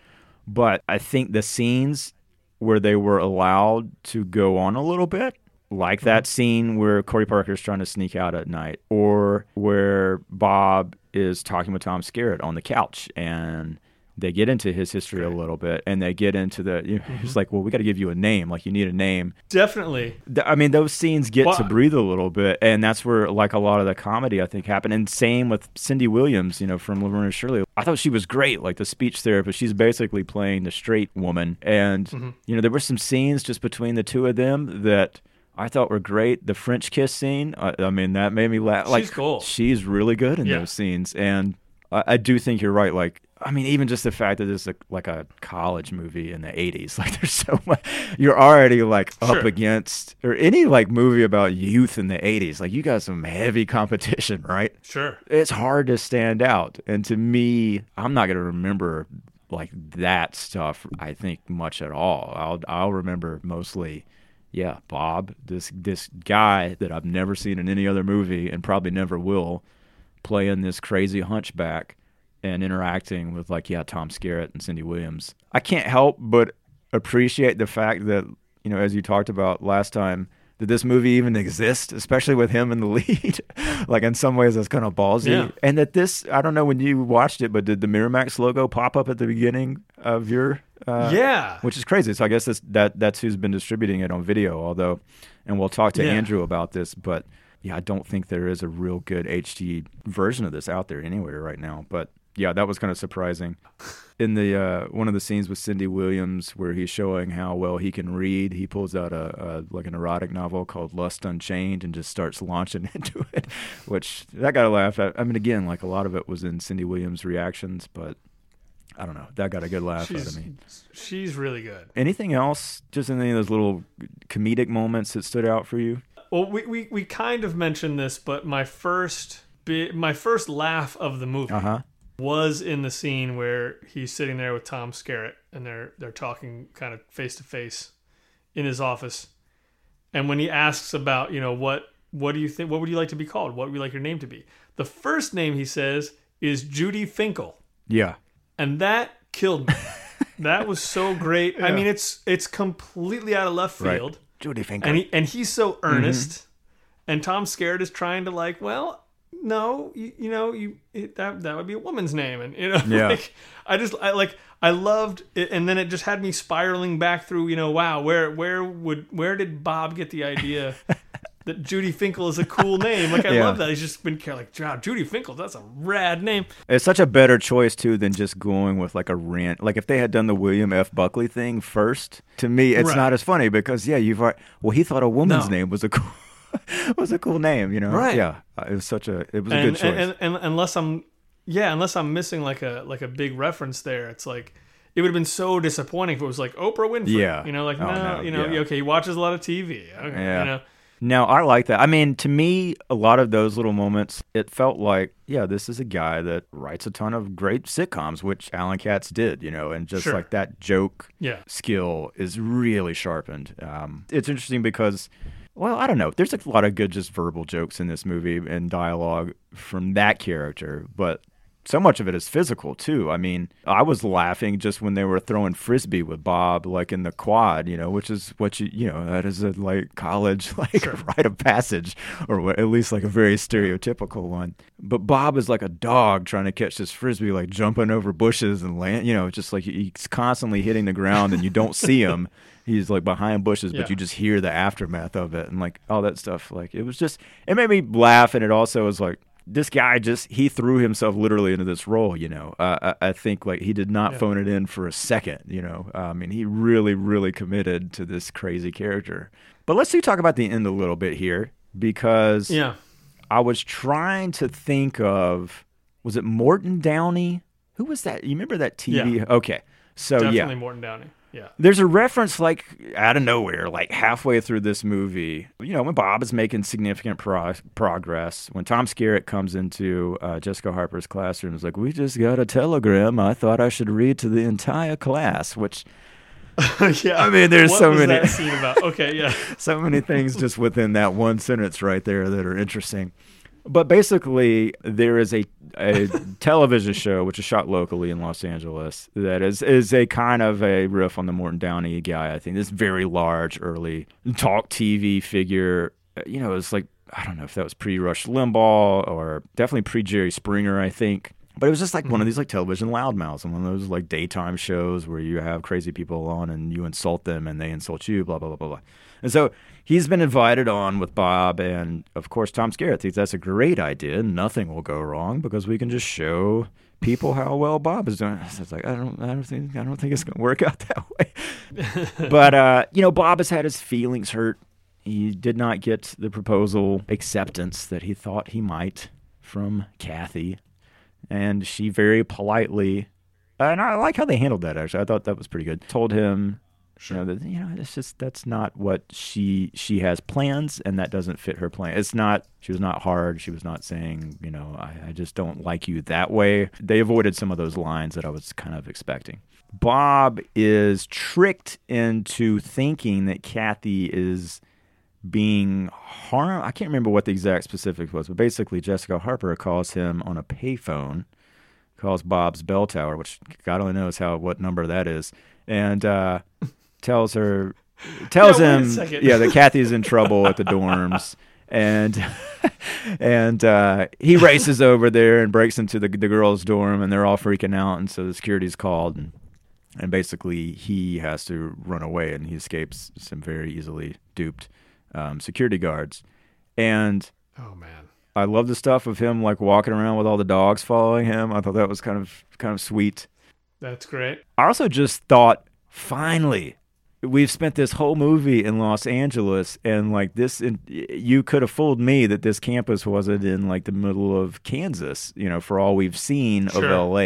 But I think the scenes where they were allowed to go on a little bit like that scene where Corey is trying to sneak out at night, or where Bob is talking with Tom Skerritt on the couch and they get into his history a little bit and they get into the you know, it's like well we got to give you a name. Like you need a name. Definitely. I mean those scenes get to breathe a little bit and that's where like a lot of the comedy i think happened. And same with cindy williams you know from laverne shirley. I thought she was great like the speech therapist. She's basically playing the straight woman. And Mm-hmm. you know there were some scenes just between the two of them that I thought were great. The French kiss scene, I, I mean, that made me laugh. Like, She's cool. She's really good in Yeah. those scenes, and I, I do think you're right. Like, I mean, even just the fact that it's a, like a college movie in the '80s, like there's so much. You're already like up Sure. against, or any like movie about youth in the '80s. Like, you got some heavy competition, right? Sure. It's hard to stand out, and to me, I'm not gonna remember like that stuff. I think much at all. I'll I'll remember mostly yeah, Bob, this this guy that I've never seen in any other movie and probably never will, playing this crazy hunchback and interacting with like yeah, Tom Skerritt and Cindy Williams. I can't help but appreciate the fact that you know, as you talked about last time, that this movie even exists, especially with him in the lead. like in some ways, that's kind of ballsy. Yeah. And that this, I don't know when you watched it, but did the Miramax logo pop up at the beginning of your? Uh, yeah. which is crazy. So I guess that's that that's who's been distributing it on video. Although, and we'll talk to Yeah. Andrew about this, but yeah, I don't think there is a real good HD version of this out there anywhere right now. But yeah, that was kind of surprising. In the uh, one of the scenes with Cindy Williams, where he's showing how well he can read, he pulls out a, a like an erotic novel called Lust Unchained and just starts launching into it, which that got a laugh. I, I mean, again, like a lot of it was in Cindy Williams' reactions, but I don't know, that got a good laugh out of me. she's really good. Anything else? Just any of those little comedic moments that stood out for you? Well, we, we, we kind of mentioned this, but my first bi- my first laugh of the movie Uh huh. was in the scene where he's sitting there with Tom Skerritt and they're they're talking kind of face to face in his office. And when he asks about, you know, what what do you think what would you like to be called? What would you like your name to be? The first name he says is Judy Finkel. Yeah. And that killed me. that was so great. I mean, it's it's completely out of left Right. field Judy Finkel. and he and he's so Mm-hmm. earnest and tom skerritt is trying to like well no you, you know you it, that that would be a woman's name and you know Yeah. like i just i like i loved it and then it just had me spiraling back through you know wow where where would where did bob get the idea that judy finkel is a cool name like i Yeah. love that he's just been like wow judy finkel that's a rad name It's such a better choice too than just going with like a rant. Like if they had done the William F. Buckley thing first, to me it's Right. not as funny because yeah, you've already, well he thought a woman's No. name was a cool was a cool name, you know. Right. Yeah, Uh, it was such a it was a good choice. and, and, and unless I'm, yeah, unless I'm missing like a like a big reference there, it's like it would have been so disappointing if it was like Oprah Winfrey. Yeah. you know, like Oh, no, no, you know, yeah. okay, he watches a lot of TV. Okay, Yeah. you know, No, I like that. I mean, to me, a lot of those little moments, it felt like, yeah, this is a guy that writes a ton of great sitcoms, which Allan Katz did, you know, and just Sure. like that joke yeah, skill is really sharpened. Um, it's interesting because, well, I don't know. There's a lot of good just verbal jokes in this movie and dialogue from that character, but so much of it is physical too. I mean, I was laughing just when they were throwing frisbee with Bob, like in the quad, you know, which is what you, you know, that is a like college like rite of passage, or at least like a very stereotypical one. But Bob is like a dog trying to catch this frisbee, like jumping over bushes and land, you know, just like he's constantly hitting the ground and you don't see him. He's like behind bushes, Yeah. but you just hear the aftermath of it and like all that stuff. Like it was just, it made me laugh, and it also was like this guy just he threw himself literally into this role. You know, uh, I, I think like he did not Yeah. phone it in for a second. You know, I mean he really, really committed to this crazy character. But let's do talk about the end a little bit here because yeah, I was trying to think of was it Morton Downey? Who was that? You remember that TV? Yeah. Okay, so definitely yeah, Morton Downey. Yeah, there's a reference like out of nowhere, like halfway through this movie. You know, when Bob is making significant pro- progress, when Tom Skerritt comes into uh, Jessica Harper's classroom, is like, "We just got a telegram. I thought I should read to the entire class." Which yeah. I mean, there's what so was many- that scene about? Okay, yeah. so many things just within that one sentence right there that are interesting. But basically, there is a a television show which is shot locally in Los Angeles that is is a kind of a riff on the Morton Downey guy. I think this very large early talk TV figure. Uh, you know, it's like I don't know if that was pre Rush Limbaugh or definitely pre Jerry Springer. I think. But it was just like one of mm-hmm. these like television loudmouths and one of those like daytime shows where you have crazy people on and you insult them and they insult you, blah blah blah blah blah. And so he's been invited on with Bob and of course Tom Skerritt thinks that's a great idea. Nothing will go wrong because we can just show people how well Bob is doing. So it's like I don't I don't think I don't think it's gonna work out that way. but uh, you know, Bob has had his feelings hurt. He did not get the proposal acceptance that he thought he might from Kathy and she very politely and I like how they handled that actually. I thought that was pretty good. Told him you know that you know it's just that's not what she she has plans and that doesn't fit her plan. It's not she was not hard. She was not saying, you know, I, I just don't like you that way. They avoided some of those lines that I was kind of expecting. Bob is tricked into thinking that Kathy is being harmed. I can't remember what the exact specifics was, but basically Jessica Harper calls him on a payphone, calls Bob's bell tower, which God only knows how what number that is, and uh, tells her tells Yeah, him yeah that Kathy's in trouble at the dorms. And and uh, he races over there and breaks into the the girls' dorm, and they're all freaking out. And so the security's called, and and basically he has to run away, and he escapes some very easily duped um, security guards. And Oh man. I love the stuff of him like walking around with all the dogs following him. I thought that was kind of kind of sweet. That's great. I also just thought, finally, we've spent this whole movie in Los Angeles, and like this, you could have fooled me that this campus wasn't in like the middle of Kansas, you know, for all we've seen Sure. of LA.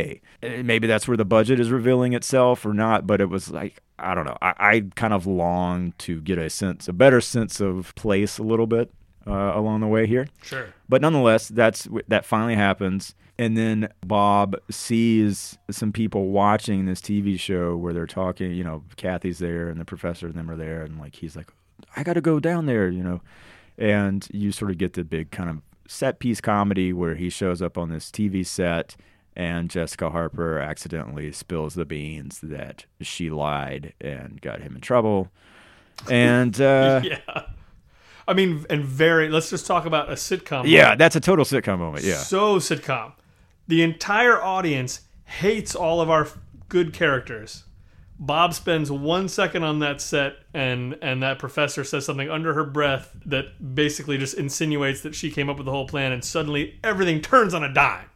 Uh, Maybe that's where the budget is revealing itself or not, but it was like, I don't know. I, I kind of long to get a sense, a better sense of place a little bit uh, along the way here. Sure. But nonetheless, that's that finally happens, and then Bob sees some people watching this TV show where they're talking. You know, Kathy's there, and the professor and them are there, and like he's like, "I got to go down there," you know, and you sort of get the big kind of set piece comedy where he shows up on this TV set. And Jessica Harper accidentally spills the beans that she lied and got him in trouble. And uh, Yeah. I mean, and very. Let's just talk about a sitcom. yeah, that's a total sitcom moment. Yeah. So sitcom. The entire audience hates all of our good characters. Bob spends one second on that set, and and that professor says something under her breath that basically just insinuates that she came up with the whole plan, and suddenly everything turns on a dime.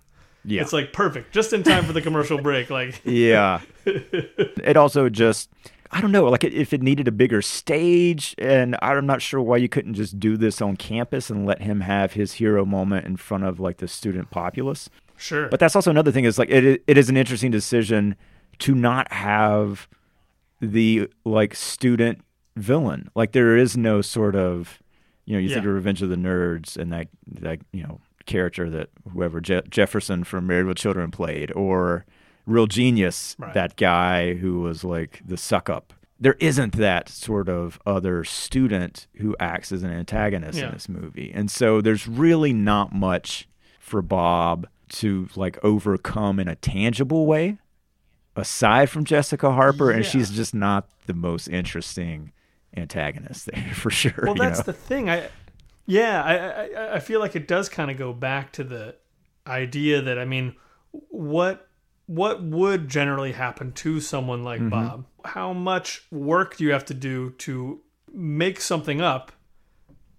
Yeah. It's like perfect, just in time for the commercial break. Like, Yeah. it also just I don't know, like if it needed a bigger stage, and I'm not sure why you couldn't just do this on campus and let him have his hero moment in front of like the student populace. sure, But that's also another thing is like it it is an interesting decision to not have the like student villain. Like there is no sort of you know you think of Revenge of the Nerds and that that you know character that whoever Je- Jefferson from Married with Children played or Real Genius Right. that guy who was like the suck up. There isn't that sort of other student who acts as an antagonist Yeah. in this movie. And so there's really not much for Bob to like overcome in a tangible way aside from Jessica Harper and she's just not the most interesting antagonist there for sure. well, that's know? the thing. I, yeah, I, I, I feel like it does kind of go back to the idea that I mean, what, what would generally happen to someone like Mm-hmm. Bob? How much work do you have to do to make something up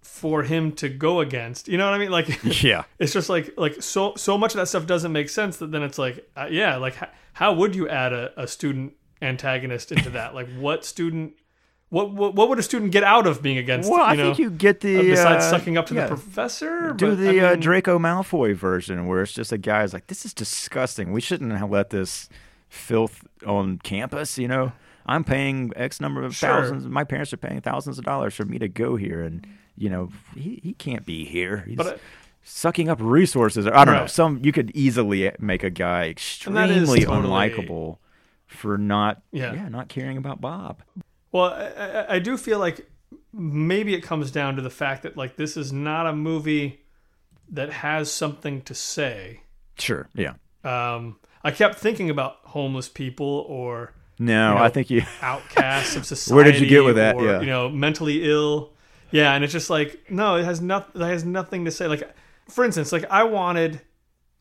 for him to go against? You know what I mean? Like, yeah. it's just like like so so much of that stuff doesn't make sense that then it's like uh, yeah like h- how would you add a, a student antagonist into that like what student what, what what would a student get out of being against Well, I know, think you get the uh, besides uh, sucking up to yeah. the professor do But, the I uh, Draco Malfoy version where it's just a guy is like, this is disgusting. We shouldn't have let this filth on campus. You know, I'm paying X number of Sure. thousands. My parents are paying thousands of dollars for me to go here, and you know, he, he can't be here. He's But, uh, sucking up resources. I don't know. Some you could easily make a guy extremely totally- unlikable for not Yeah. yeah not caring about Bob. Well I, I, do feel like maybe it comes down to the fact that like this is not a movie that has something to say. Sure. Yeah. Um, I kept thinking about homeless people or No, You know, I think you. outcasts of society. Where did you get with that? Or, Yeah. you know, mentally ill. Yeah, and it's just like no, it has nothing. It has nothing to say. Like, for instance, like I wanted,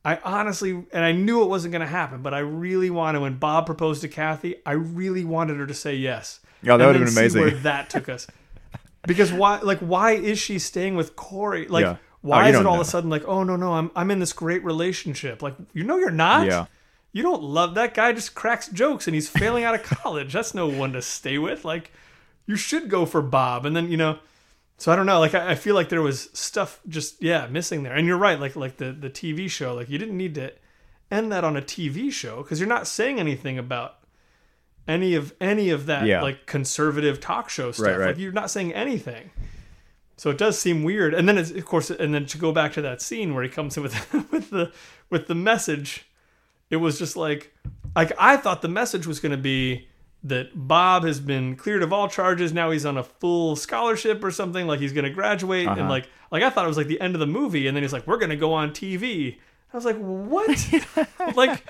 I honestly, and I knew it wasn't going to happen, but I really wanted when Bob proposed to Kathy, I really wanted her to say yes. Yeah, that would've been amazing. Where that took us. Because why? Like, why is she staying with Corey? Like, Yeah. Oh, why you is it all know. of a sudden like, oh no, no, I'm I'm in this great relationship. Like, you know, you're not. Yeah. You don't love that guy. Just cracks jokes and he's failing out of college. That's no one to stay with. Like, you should go for Bob. And then you know, so I don't know. Like, I, I feel like there was stuff just yeah missing there. And you're right. Like like the the TV show. Like you didn't need to end that on a TV show because you're not saying anything about any of any of that Yeah. like conservative talk show stuff. Right, right. Like you're not saying anything. So it does seem weird. And then it's, of course, and then to go back to that scene where he comes in with with the with the message, it was just like like I thought the message was going to be that Bob has been cleared of all charges. Now he's on a full scholarship or something. Like he's going to graduate, and Uh-huh. like like I thought it was like the end of the movie. And then he's like, "We're going to go on TV." I was like, "What?" like,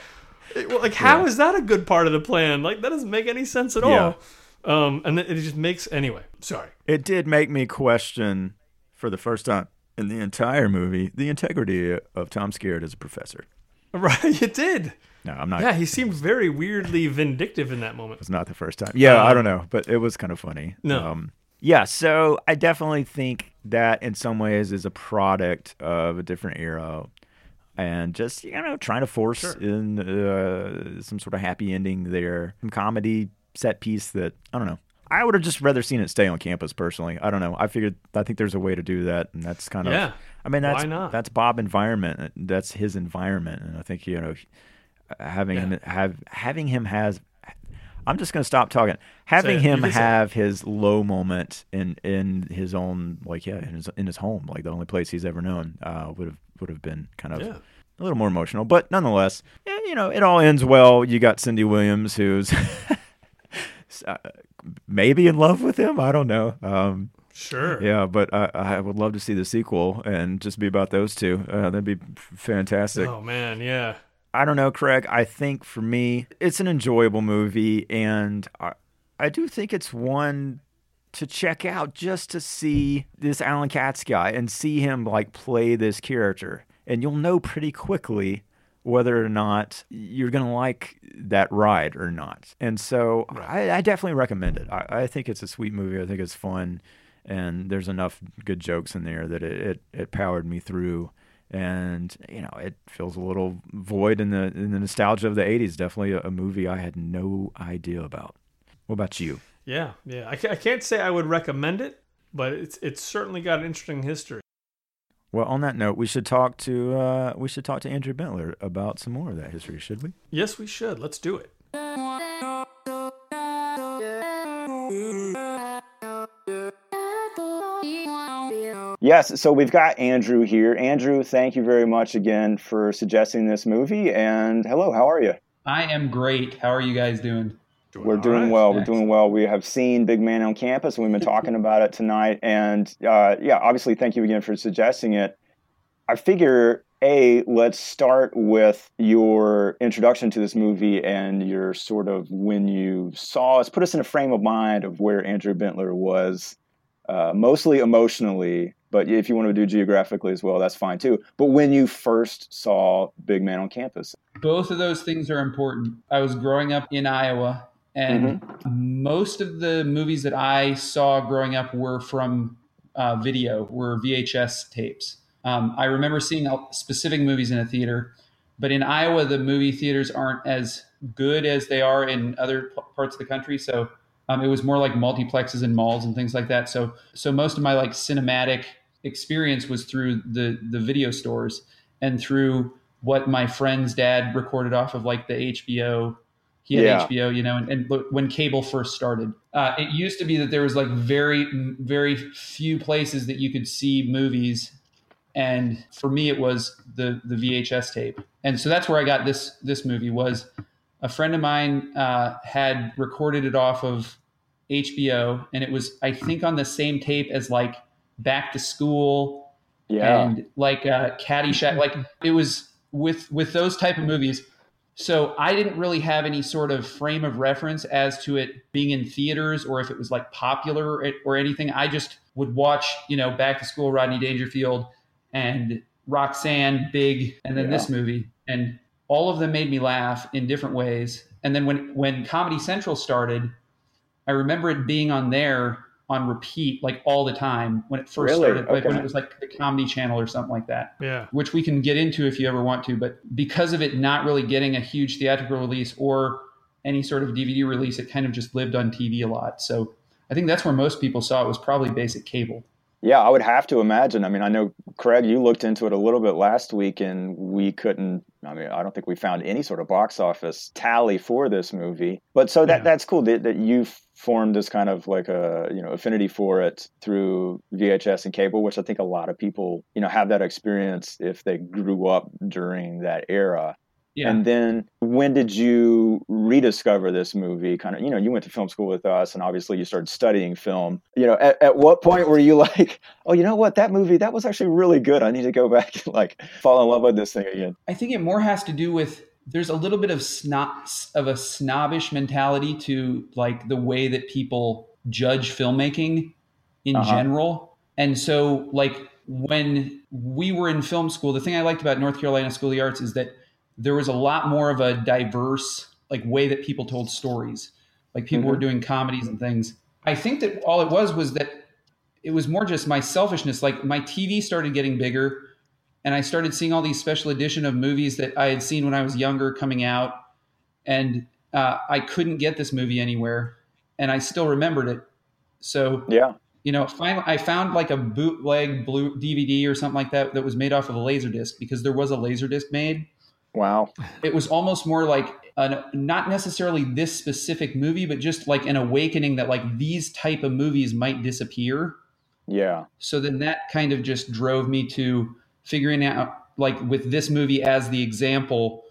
it- like how is that a good part of the plan? Like that doesn't make any sense at all. Um, and it just makes anyway. Sorry. It did make me question, for the first time in the entire movie, the integrity of Tom Skerritt as a professor. Right, it did. No, I'm not. Yeah, he seemed very weirdly vindictive in that moment. It's not the first time. Yeah, I Um, don't know, but it was kind of funny. No. Um, yeah, so I definitely think that in some ways is a product of a different era and just, you know, trying to force Sure. in uh, some sort of happy ending there. Some comedy set piece that, I don't know. I would have just rather seen it stay on campus personally. I don't know. I figured I think there's a way to do that and that's kind of Yeah. I mean that's that's Bob environment. That's his environment and I think you know having him have having him has I'm just going to stop talking. Having him have his low moment in in his own like yeah in his in his home like the only place he's ever known uh, would have would have been kind of Yeah. a little more emotional, but nonetheless, you know, it all ends well. You got Cindy Williams who's uh, maybe in love with him. I don't know. Um, Sure. yeah, but I, I would love to see the sequel and just be about those two. Uh, that'd be fantastic. Oh man, yeah. I don't know, Craig. I think for me, it's an enjoyable movie, and I, I do think it's one to check out just to see this Allan Katz guy and see him like play this character, and you'll know pretty quickly whether or not you're gonna like that ride or not. And so I, I definitely recommend it. I, I think it's a sweet movie. I think it's fun, and there's enough good jokes in there that it it, it powered me through. And you know it feels a little void in the in the nostalgia of the 80s definitely a, a movie i had no idea about. What about you Yeah, yeah. I, I can't say I would recommend it, but it's it's certainly got an interesting history. well on that note we should talk to uh, we should talk to andrew bentler about some more of that history should we Yes, we should. Let's do it. yes so we've got andrew here andrew thank you very much again for suggesting this movie and hello how are you I am great. How are you guys doing? We're doing right. well. We're doing well. We have seen Big Man on Campus, and we've been talking about it tonight. And uh, yeah, obviously, thank you again for suggesting it. I figure, a, let's start with your introduction to this movie and your sort of when you saw us. Put us in a frame of mind of where Andrew Bentler was, uh, mostly emotionally. But if you want to do geographically as well, that's fine too. But when you first saw Big Man on Campus, Both of those things are important. I was growing up in Iowa, and most of the movies that I saw growing up were from uh, video, were VHS tapes. Um, I remember seeing specific movies in a theater, but in Iowa, the movie theaters aren't as good as they are in other p- parts of the country. So um, it was more like multiplexes and malls and things like that. So so most of my like cinematic experience was through the the video stores and through what my friend's dad recorded off of like the HBO. He had Yeah. HBO, you know, and, and look, when cable first started, uh, it used to be that there was like very very few places that you could see movies and for me it was the the VHS tape. And so that's where I got this this movie was a friend of mine uh, had recorded it off of HBO, and it was I think on the same tape as like Back to School Yeah. and like uh, Caddyshack. Like it was with with those type of movies. So I didn't really have any sort of frame of reference as to it being in theaters or if it was like popular or, or anything. I just would watch, you know, Back to School, Rodney Dangerfield, and Roxanne, Big, and then Yeah. this movie, and all of them made me laugh in different ways. And then when when Comedy Central started, I remember it being on there on repeat like all the time when it first Really? started, like when it was like the Comedy Channel or something like that Yeah. which we can get into if you ever want to. But because of it not really getting a huge theatrical release or any sort of DVD release, it kind of just lived on TV a lot. So I think that's where most people saw it was probably basic cable. Yeah, I would have to imagine. I mean, I know Craig, you looked into it a little bit last week, and we couldn't. I mean, I don't think we found any sort of box office tally for this movie. But so that Yeah. that's cool that, that you formed this kind of like a you know affinity for it through VHS and cable, which I think a lot of people you know have that experience if they grew up during that era. Yeah. And then when did you rediscover this movie? Kind of, you know, you went to film school with us and obviously you started studying film. You know, at, at what point were you like, oh, you know what, that movie, that was actually really good. I need to go back and like fall in love with this thing again. I think it more has to do with there's a little bit of snob of a snobbish mentality to like the way that people judge filmmaking in Uh-huh. general. And so like when we were in film school, the thing I liked about North Carolina School of the Arts is that there was a lot more of a diverse like way that people told stories. Like people were doing comedies and things. I think that all it was was that it was more just my selfishness. Like my TV started getting bigger and I started seeing all these special edition of movies that I had seen when I was younger coming out, and uh, I couldn't get this movie anywhere, and I still remembered it. So Yeah. you know, finally I found like a bootleg blue DVD or something like that that was made off of a laser disc because there was a laser disc made. Wow. It was almost more like an, not necessarily this specific movie, but just like an awakening that like these type of movies might disappear Yeah. so then that kind of just drove me to figuring out like with this movie as the example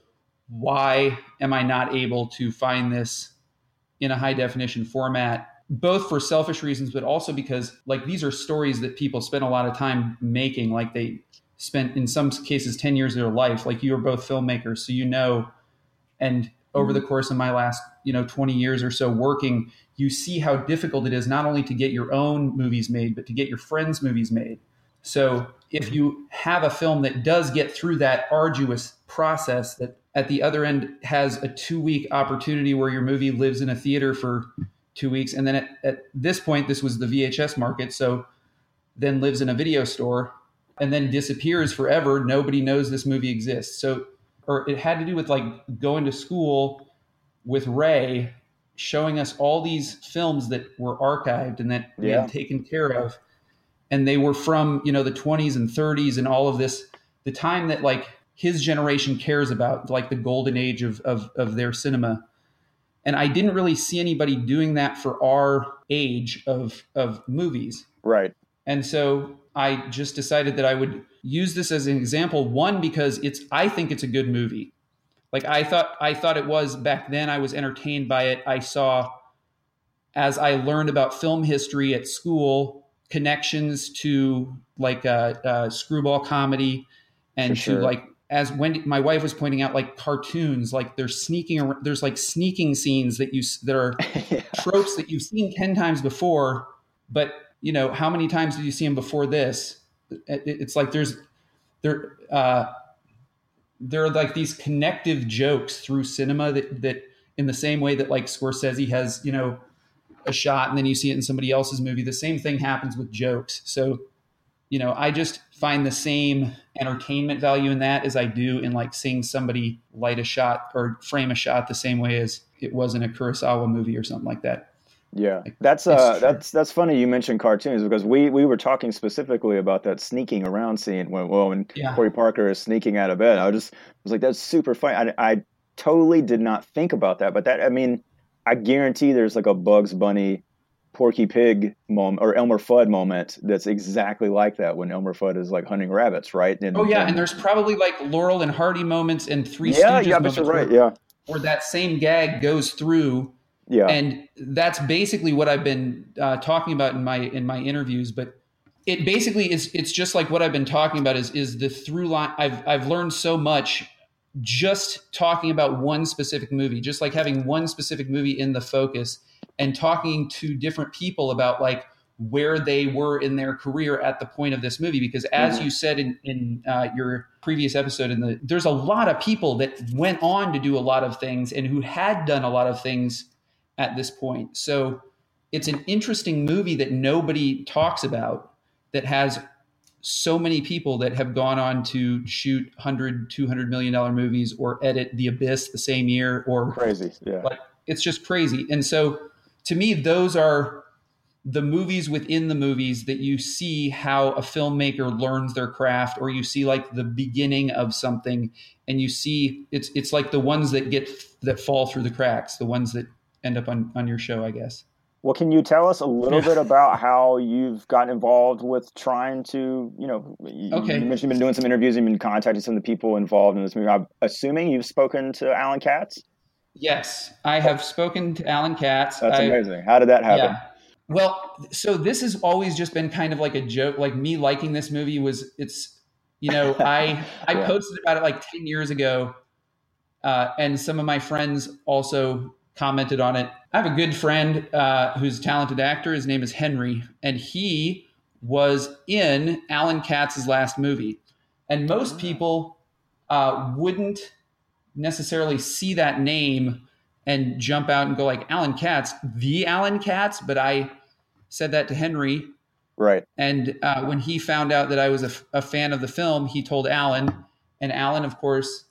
why am i not able to find this in a high definition format both for selfish reasons but also because like these are stories that people spend a lot of time making like they spent in some cases 10 years of their life. Like you are both filmmakers so you know and over the mm-hmm. course of my last you know 20 years or so working you see how difficult it is not only to get your own movies made but to get your friends movies made. So if mm-hmm. you have a film that does get through that arduous process that at the other end has a two week opportunity where your movie lives in a theater for two weeks and then at, at this point this was the vhs market so then lives in a video store and then disappears forever. Nobody knows this movie exists. So or it had to do with like going to school with ray showing us all these films that were archived and that we had taken care of and they were from you know the 20s and 30s and all of this the time that like his generation cares about like the golden age of of, of their cinema and i didn't really see anybody doing that for our age of of movies Right. and so I just decided that I would use this as an example. One, because it's I think it's a good movie. Like I thought I thought it was back then. I was entertained by it. I saw as I learned about film history at school, connections to like a, a screwball comedy and sure. to like as when my wife was pointing out like cartoons like there's sneaking ar- there's like sneaking scenes that you that are yeah. tropes that you've seen 10 times before but you know how many times did you see them before this It- it's like there's there uh there are like these connective jokes through cinema that that in the same way that like Scorsese has you know a shot and then you see it in somebody else's movie the same thing happens with jokes so you know i just find the same entertainment value in that as i do in like seeing somebody light a shot or frame a shot the same way as it was in a kurosawa movie or something like that Yeah, that's uh, that's that's funny. You mentioned cartoons because we we were talking specifically about that sneaking around scene when well when Yeah. Corey Parker is sneaking out of bed. I was just was like that's super funny. I, I totally did not think about that, but that I mean, I guarantee there's like a Bugs Bunny, Porky Pig moment or Elmer Fudd moment that's exactly like that when Elmer Fudd is like hunting rabbits, right? And, oh yeah and there's probably like laurel and hardy moments and three yeah, Stooges yeah, moments that's right. where, Yeah, where that same gag goes through yeah, and that's basically what I've been uh, talking about in my in my interviews. But it basically is it's just like what I've been talking about is is the through line I've I've learned so much just talking about one specific movie, just like having one specific movie in the focus and talking to different people about like where they were in their career at the point of this movie because as Mm-hmm. you said in, in uh, your previous episode in the there's a lot of people that went on to do a lot of things and who had done a lot of things at this point so it's an interesting movie that nobody talks about that has so many people that have gone on to shoot 100 200 million dollar movies or edit the abyss the same year or Crazy. Yeah. like it's just crazy and so to me those are the movies within the movies that you see how a filmmaker learns their craft or you see like the beginning of something and you see it's it's like the ones that get that fall through the cracks the ones that end up on on your show i guess Well, can you tell us a little bit about how you've gotten involved with trying to, you know, you, Okay. you mentioned you've been doing some interviews, you've been contacting some of the people involved in this movie. I'm assuming you've spoken to Allan Katz. yes i have spoken to allan katz That's I- amazing. How did that happen? Yeah. Well, so this has always just been kind of like a joke. Like me liking this movie was it's you know I I Yeah. posted about it like ten years ago, uh, and some of my friends also commented on it. I have a good friend uh, who's a talented actor. His name is Henry, and he was in Allan Katz's last movie. And most people uh, wouldn't necessarily see that name and jump out and go like Allan Katz, the Allan Katz. But I said that to Henry, Right. and uh, when he found out that I was a, f- a fan of the film, he told Allan, and Allan, of course,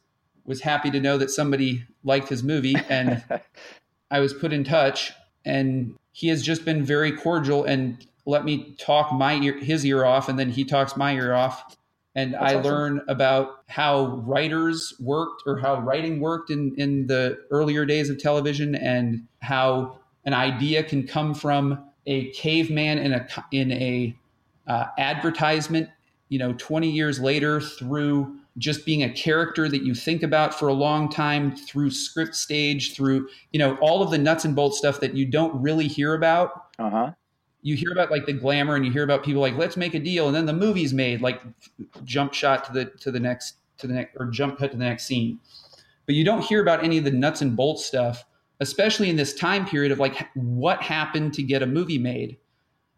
was happy to know that somebody liked his movie, and I was put in touch, and he has just been very cordial and let me talk my ear, his ear off, and then he talks my ear off, and I awesome. learn about how writers worked or how writing worked in in the earlier days of television, and how an idea can come from a caveman in a in a uh, advertisement, you know, 20 years later through just being a character that you think about for a long time through script stage, through, you know, all of the nuts and bolts stuff that you don't really hear about. Uh huh. You hear about like the glamour and you hear about people like, let's make a deal. And then the movie's made like jump shot to the, to the next, to the next, or jump cut to the next scene. But you don't hear about any of the nuts and bolts stuff, especially in this time period of like what happened to get a movie made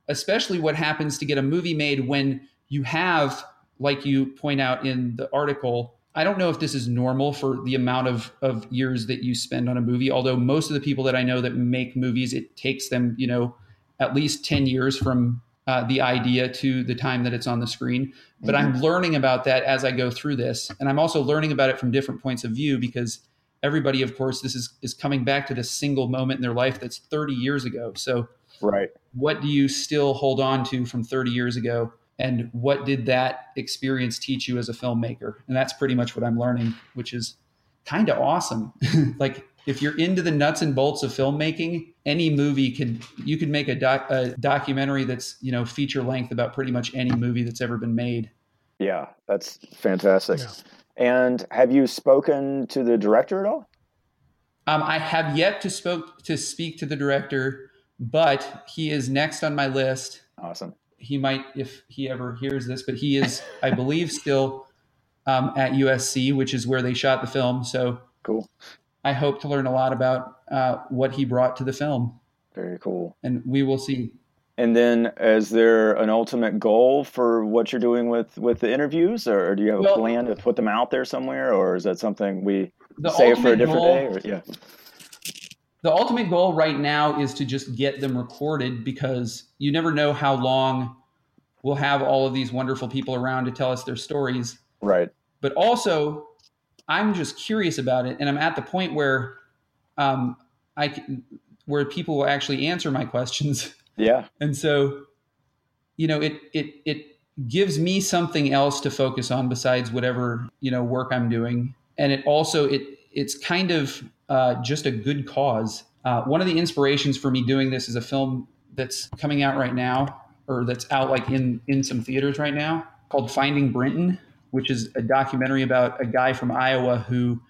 especially what happens to get a movie made when you have, like you point out in the article, I don't know if this is normal for the amount of, of years that you spend on a movie, although most of the people that I know that make movies, it takes them, you know, at least 10 years from uh, the idea to the time that it's on the screen. But I'm learning about that as I go through this. And I'm also learning about it from different points of view because everybody, of course, this is, is coming back to this single moment in their life that's 30 years ago. So Right. what do you still hold on to from 30 years ago and what did that experience teach you as a filmmaker and that's pretty much what i'm learning which is kind of awesome like if you're into the nuts and bolts of filmmaking any movie can you could make a, doc, a documentary that's you know feature length about pretty much any movie that's ever been made Yeah. That's fantastic. Yeah. And have you spoken to the director at all? um, i have yet to spoke to speak to the director but he is next on my list Awesome. He might if he ever hears this, but he is, I believe, still um, at USC, which is where they shot the film. So Cool. I hope to learn a lot about uh, what he brought to the film, Very cool. and we will see. And then, is there an ultimate goal for what you're doing with with the interviews, or, do you have a Well- plan to put them out there somewhere, or is that something we save for a different goal- day? Or, yeah. The ultimate goal right now is to just get them recorded because you never know how long we'll have all of these wonderful people around to tell us their stories. Right. but also I'm just curious about it, and I'm at the point where um, I can, where people will actually answer my questions, Yeah. and so you know it it it gives me something else to focus on besides whatever you know work I'm doing, and it also it it's kind of uh, just a good cause. Uh, one of the inspirations for me doing this is a film that's coming out right now, or that's out like in in some theaters right now, called Finding Brinton, which is a documentary about a guy from Iowa who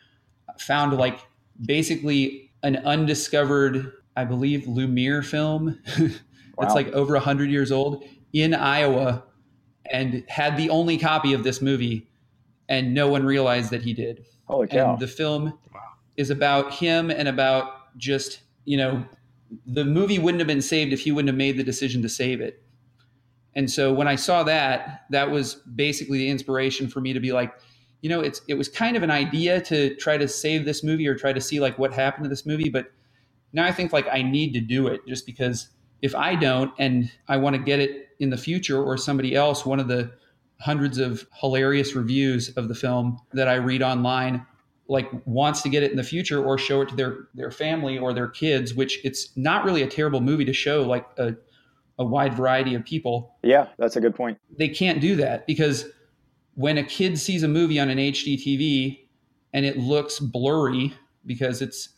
found like basically an undiscovered, I believe, Lumiere film Wow. that's like over a 100 years old in Iowa and had the only copy of this movie, and no one realized that he did. Holy cow! And the film is about him and about just you know the movie wouldn't have been saved if he wouldn't have made the decision to save it. And so when I saw that, that was basically the inspiration for me to be like, you know, it's it was kind of an idea to try to save this movie or try to see like what happened to this movie, but now I think like I need to do it just because if I don't and I want to get it in the future or somebody else, one of the hundreds of hilarious reviews of the film that I read online like wants to get it in the future or show it to their their family or their kids which it's not really a terrible movie to show like a, a wide variety of people Yeah, that's a good point. they can't do that because when a kid sees a movie on an HD TV and it looks blurry because it's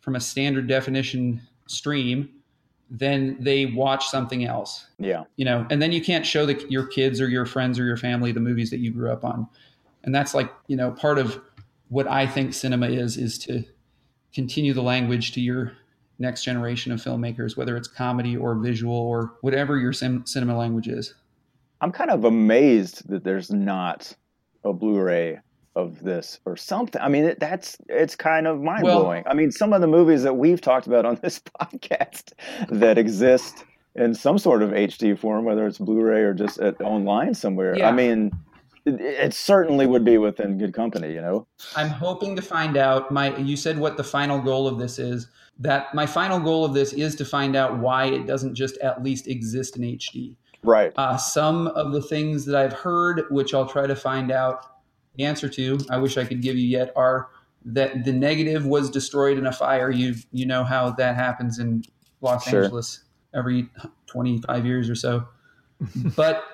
from a standard definition stream, then they watch something else. Yeah. You know, and then you can't show the, your kids or your friends or your family the movies that you grew up on. And that's like, you know, part of what I think cinema is is to continue the language to your next generation of filmmakers, whether it's comedy or visual or whatever your cin- cinema language is. I'm kind of amazed that there's not a Blu-ray of this or something. I mean, it, that's it's kind of mind blowing. I mean, some of the movies that we've talked about on this podcast that exist in some sort of HD form, whether it's Blu-ray or just at, online somewhere. Yeah. I mean, it, it certainly would be within good company, you know. I'm hoping to find out my you said what the final goal of this is. That my final goal of this is to find out why it doesn't just at least exist in HD. Right. Uh, some of the things that I've heard, which I'll try to find out the answer to, I wish I could give you yet, are that the negative was destroyed in a fire. You you know how that happens in Los Sure. Angeles every 25 years or so. but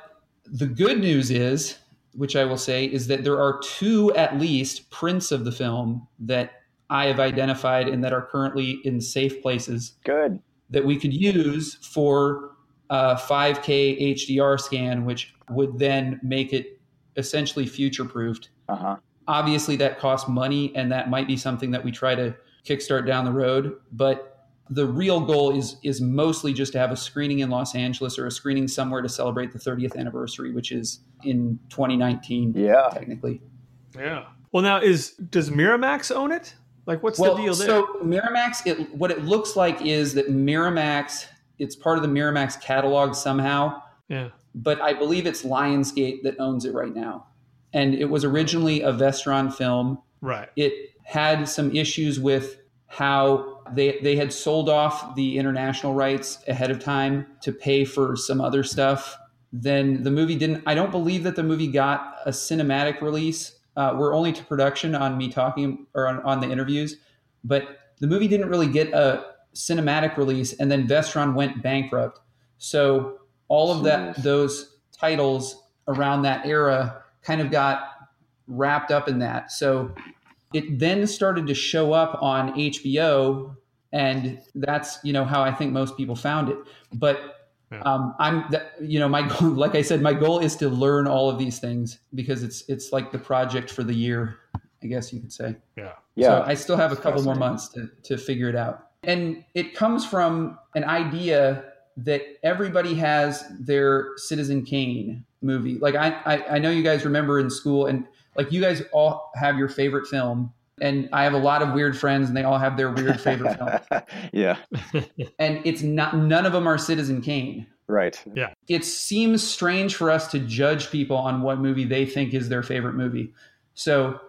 the good news is, which I will say, is that there are two at least prints of the film that I have identified and that are currently in safe places Good. that we could use for a 5K HDR scan, which would then make it essentially future proofed. Uh huh. Obviously, that costs money, and that might be something that we try to kickstart down the road. But the real goal is is mostly just to have a screening in Los Angeles or a screening somewhere to celebrate the 30th anniversary, which is in 2019, Yeah. technically. Yeah. Well, now is does Miramax own it? Like, what's well, the deal there? so Miramax, it, what it looks like is that Miramax, it's part of the Miramax catalog somehow. yeah. but I believe it's Lionsgate that owns it right now. And it was originally a Vestron film. Right. It had some issues with how they they had sold off the international rights ahead of time to pay for some other stuff. Then the movie didn't. I don't believe that the movie got a cinematic release. Uh, we're only to production on me talking or on, on the interviews, but the movie didn't really get a cinematic release. And then Vestron went bankrupt. So all of that those titles around that era kind of got wrapped up in that. So it then started to show up on HBO, and that's you know how I think most people found it. But Yeah. um, I'm you know my goal, like I said, my goal is to learn all of these things because it's it's like the project for the year, I guess you could say. Yeah. Yeah. So I still have a couple more months to, to figure it out. And it comes from an idea that everybody has their Citizen Kane movie. Like I, I, I know you guys remember in school and like you guys all have your favorite film. And I have a lot of weird friends and they all have their weird favorite film. yeah. And it's not none of them are Citizen Kane. Right. Yeah. It seems strange for us to judge people on what movie they think is their favorite movie. So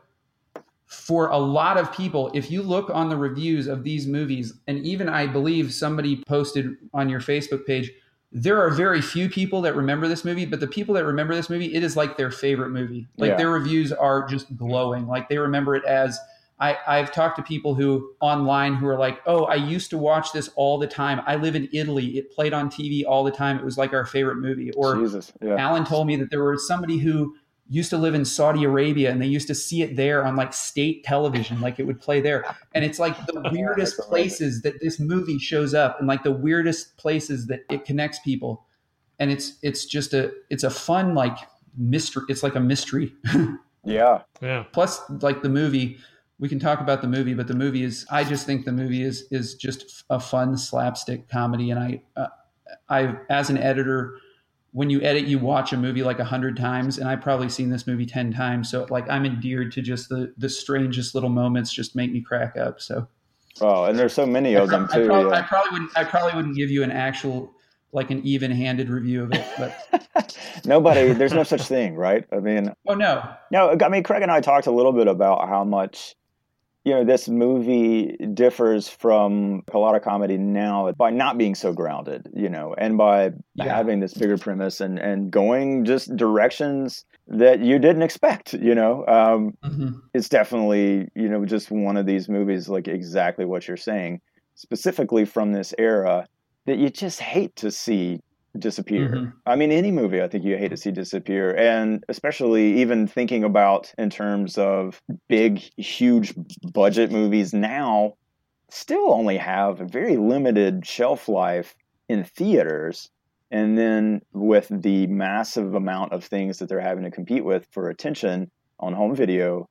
for a lot of people, if you look on the reviews of these movies, and even I believe somebody posted on your Facebook page, there are very few people that remember this movie, but the people that remember this movie, it is like their favorite movie. Like Yeah. their reviews are just glowing. Like they remember it as I, I've talked to people who online who are like, oh, I used to watch this all the time. I live in Italy. It played on TV all the time. It was like our favorite movie. Or Jesus. Yeah. Allan told me that there was somebody who used to live in Saudi Arabia and they used to see it there on like state television, like it would play there. And it's like the weirdest that's places that this movie shows up and like the weirdest places that it connects people. And it's it's just a it's a fun like mystery. It's like a mystery. Yeah. Yeah. Plus like the movie, we can talk about the movie, but the movie is I just think the movie is is just a fun slapstick comedy and I uh, I as an editor when you edit, you watch a movie like a hundred times, and I've probably seen this movie ten times. So like I'm endeared to just the the strangest little moments just make me crack up. So Oh, and there's so many of them I too. probably, I probably wouldn't I probably wouldn't give you an actual like an even handed review of it. But Nobody, there's no such thing, right? I mean, oh no, no, I mean, Craig and I talked a little bit about how much, you know, this movie differs from a lot of comedy now by not being so grounded, you know, and by Yeah. having this bigger premise and, and going just directions that you didn't expect, you know. Um, Mhm. it's definitely you know just one of these movies like exactly what you're saying specifically from this era that you just hate to see disappear Mhm. i mean any movie i think you hate to see disappear and especially even thinking about in terms of big huge budget movies now still only have a very limited shelf life in theaters and then with the massive amount of things that they're having to compete with for attention on home video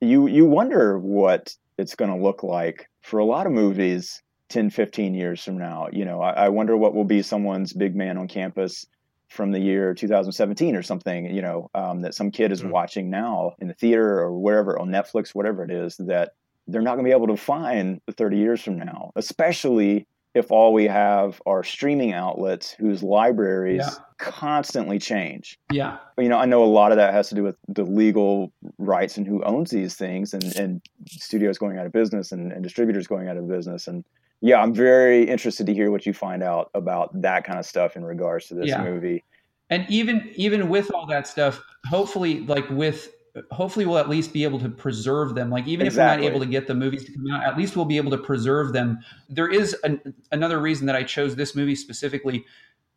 you you wonder what it's going to look like for a lot of movies 10 15 years from now you know I, I wonder what will be someone's big man on campus from the year 2017 or something you know um, that some kid is Mm. watching now in the theater or wherever on netflix whatever it is that they're not going to be able to find 30 years from now especially if all we have are streaming outlets whose libraries Yeah. constantly change yeah, you know, I know a lot of that has to do with the legal rights and who owns these things and, and studios going out of business and, and distributors going out of business. And yeah, I'm very interested to hear what you find out about that kind of stuff in regards to this Yeah. movie. and even even with all that stuff, hopefully, like with hopefully we'll at least be able to preserve them. Like even if we're not able to get the movies to come out, at least we'll be able to preserve them. There is an, another reason that I chose this movie specifically.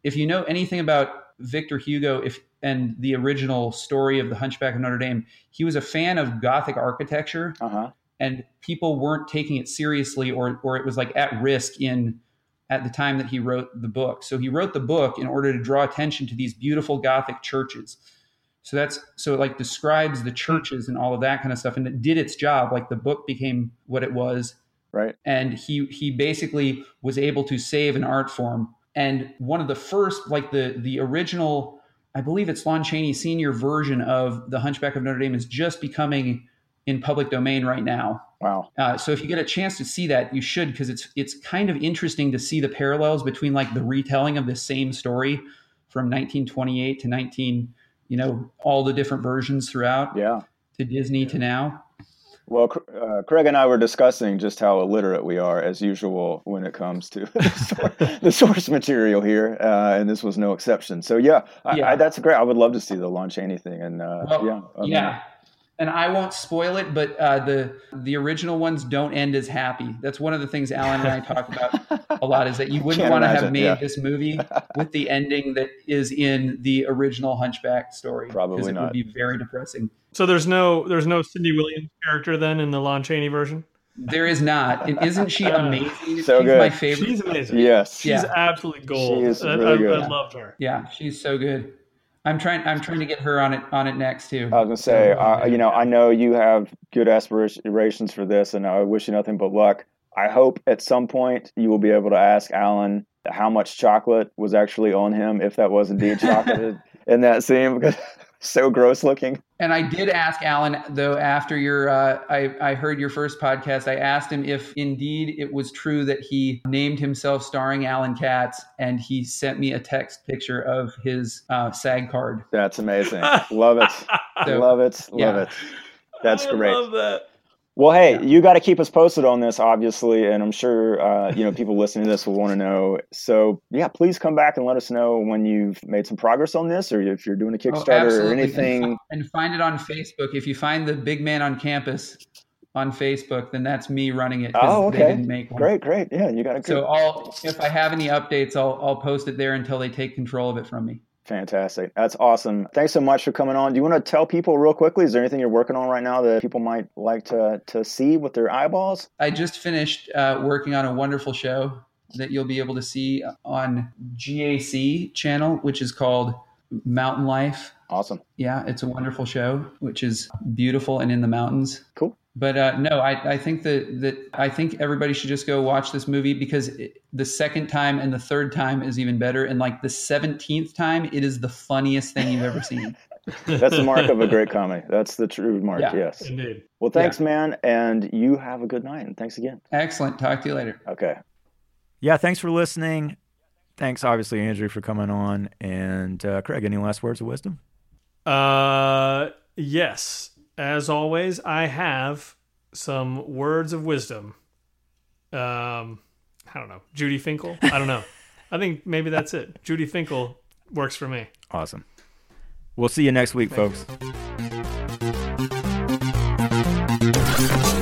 If you know anything about Victor Hugo, if and the original story of the Hunchback of Notre Dame, he was a fan of Gothic architecture Uh huh. And people weren't taking it seriously or or it was like at risk in at the time that he wrote the book. So he wrote the book in order to draw attention to these beautiful Gothic churches. So that's so it like describes the churches and all of that kind of stuff, and it did its job. Like the book became what it was, Right. and he he basically was able to save an art form. And one of the first, like the the original, I believe it's Lon Chaney Senior version of the Hunchback of Notre Dame is just becoming in public domain right now. Wow. Uh, so if you get a chance to see that, you should because it's it's kind of interesting to see the parallels between like the retelling of the same story from 1928 to 19, you know, all the different versions throughout Yeah. to Disney to now. Well, uh, Craig and I were discussing just how illiterate we are, as usual, when it comes to the, source, material here, uh, and this was no exception. So, yeah, I, Yeah. I, that's great. I would love to see the launch anything, and uh, Well, yeah, I mean, yeah. And I won't spoil it, but uh, the the original ones don't end as happy. That's one of the things Allan and I talk about a lot. Is that you wouldn't want to have made yeah. this movie with the ending that is in the original Hunchback story. Probably 'cause it not. would be very depressing. So there's no there's no Cindy Williams character then in the Lon Chaney version. There is not. And isn't she amazing? So She's good. my favorite. She's amazing. yes, She's Yeah. absolutely gold. She is I, really I- good. I loved her. yeah, she's so good. I'm trying. I'm trying to get her on it on it next too. I was gonna say, uh, you know, I know you have good aspirations for this, and I wish you nothing but luck. I hope at some point you will be able to ask Allan how much chocolate was actually on him, if that was indeed chocolate in that scene, because so gross looking. And I did ask Allan though after your uh, I I heard your first podcast. I asked him if indeed it was true that he named himself starring Allan Katz, and he sent me a text picture of his uh, SAG card. That's amazing. Love it. So, love it. Love yeah. it. That's I great. love that. Well, hey, Yeah. you got to keep us posted on this, obviously, and I'm sure uh, you know people listening to this will want to know. So, yeah, please come back and let us know when you've made some progress on this, or if you're doing a Oh, Kickstarter or absolutely. And anything. fi- And find it on Facebook. If you find the big man on campus on Facebook, then that's me running it. Oh, okay. didn't make one. Great, great. Yeah, you got a So. I'll if I have any updates, I'll I'll post it there until they take control of it from me. Fantastic. That's awesome. Thanks so much for coming on. Do you want to tell people real quickly? Is there anything you're working on right now that people might like to to see with their eyeballs? I just finished uh, working on a wonderful show that you'll be able to see on GAC channel, which is called Mountain Life. Awesome. Yeah, it's a wonderful show, which is beautiful and in the mountains. Cool. But uh, no, I, I think that that I think everybody should just go watch this movie because it, the second time and the third time is even better, and like the seventeenth time, it is the funniest thing you've ever seen. That's the mark of a great comedy. That's the true mark. Yeah. Yes. Indeed. Well, thanks, man, and you have a good night. And thanks again. Excellent. Talk to you later. Okay. Yeah, thanks for listening. Thanks, obviously, Andrew, for coming on. And uh, Craig, any last words of wisdom? Uh, yes. As always, I have some words of wisdom. Um, I don't know. Judy Finkel. I don't know. I think maybe that's it. Judy Finkel works for me. Awesome. We'll see you next week, folks. you.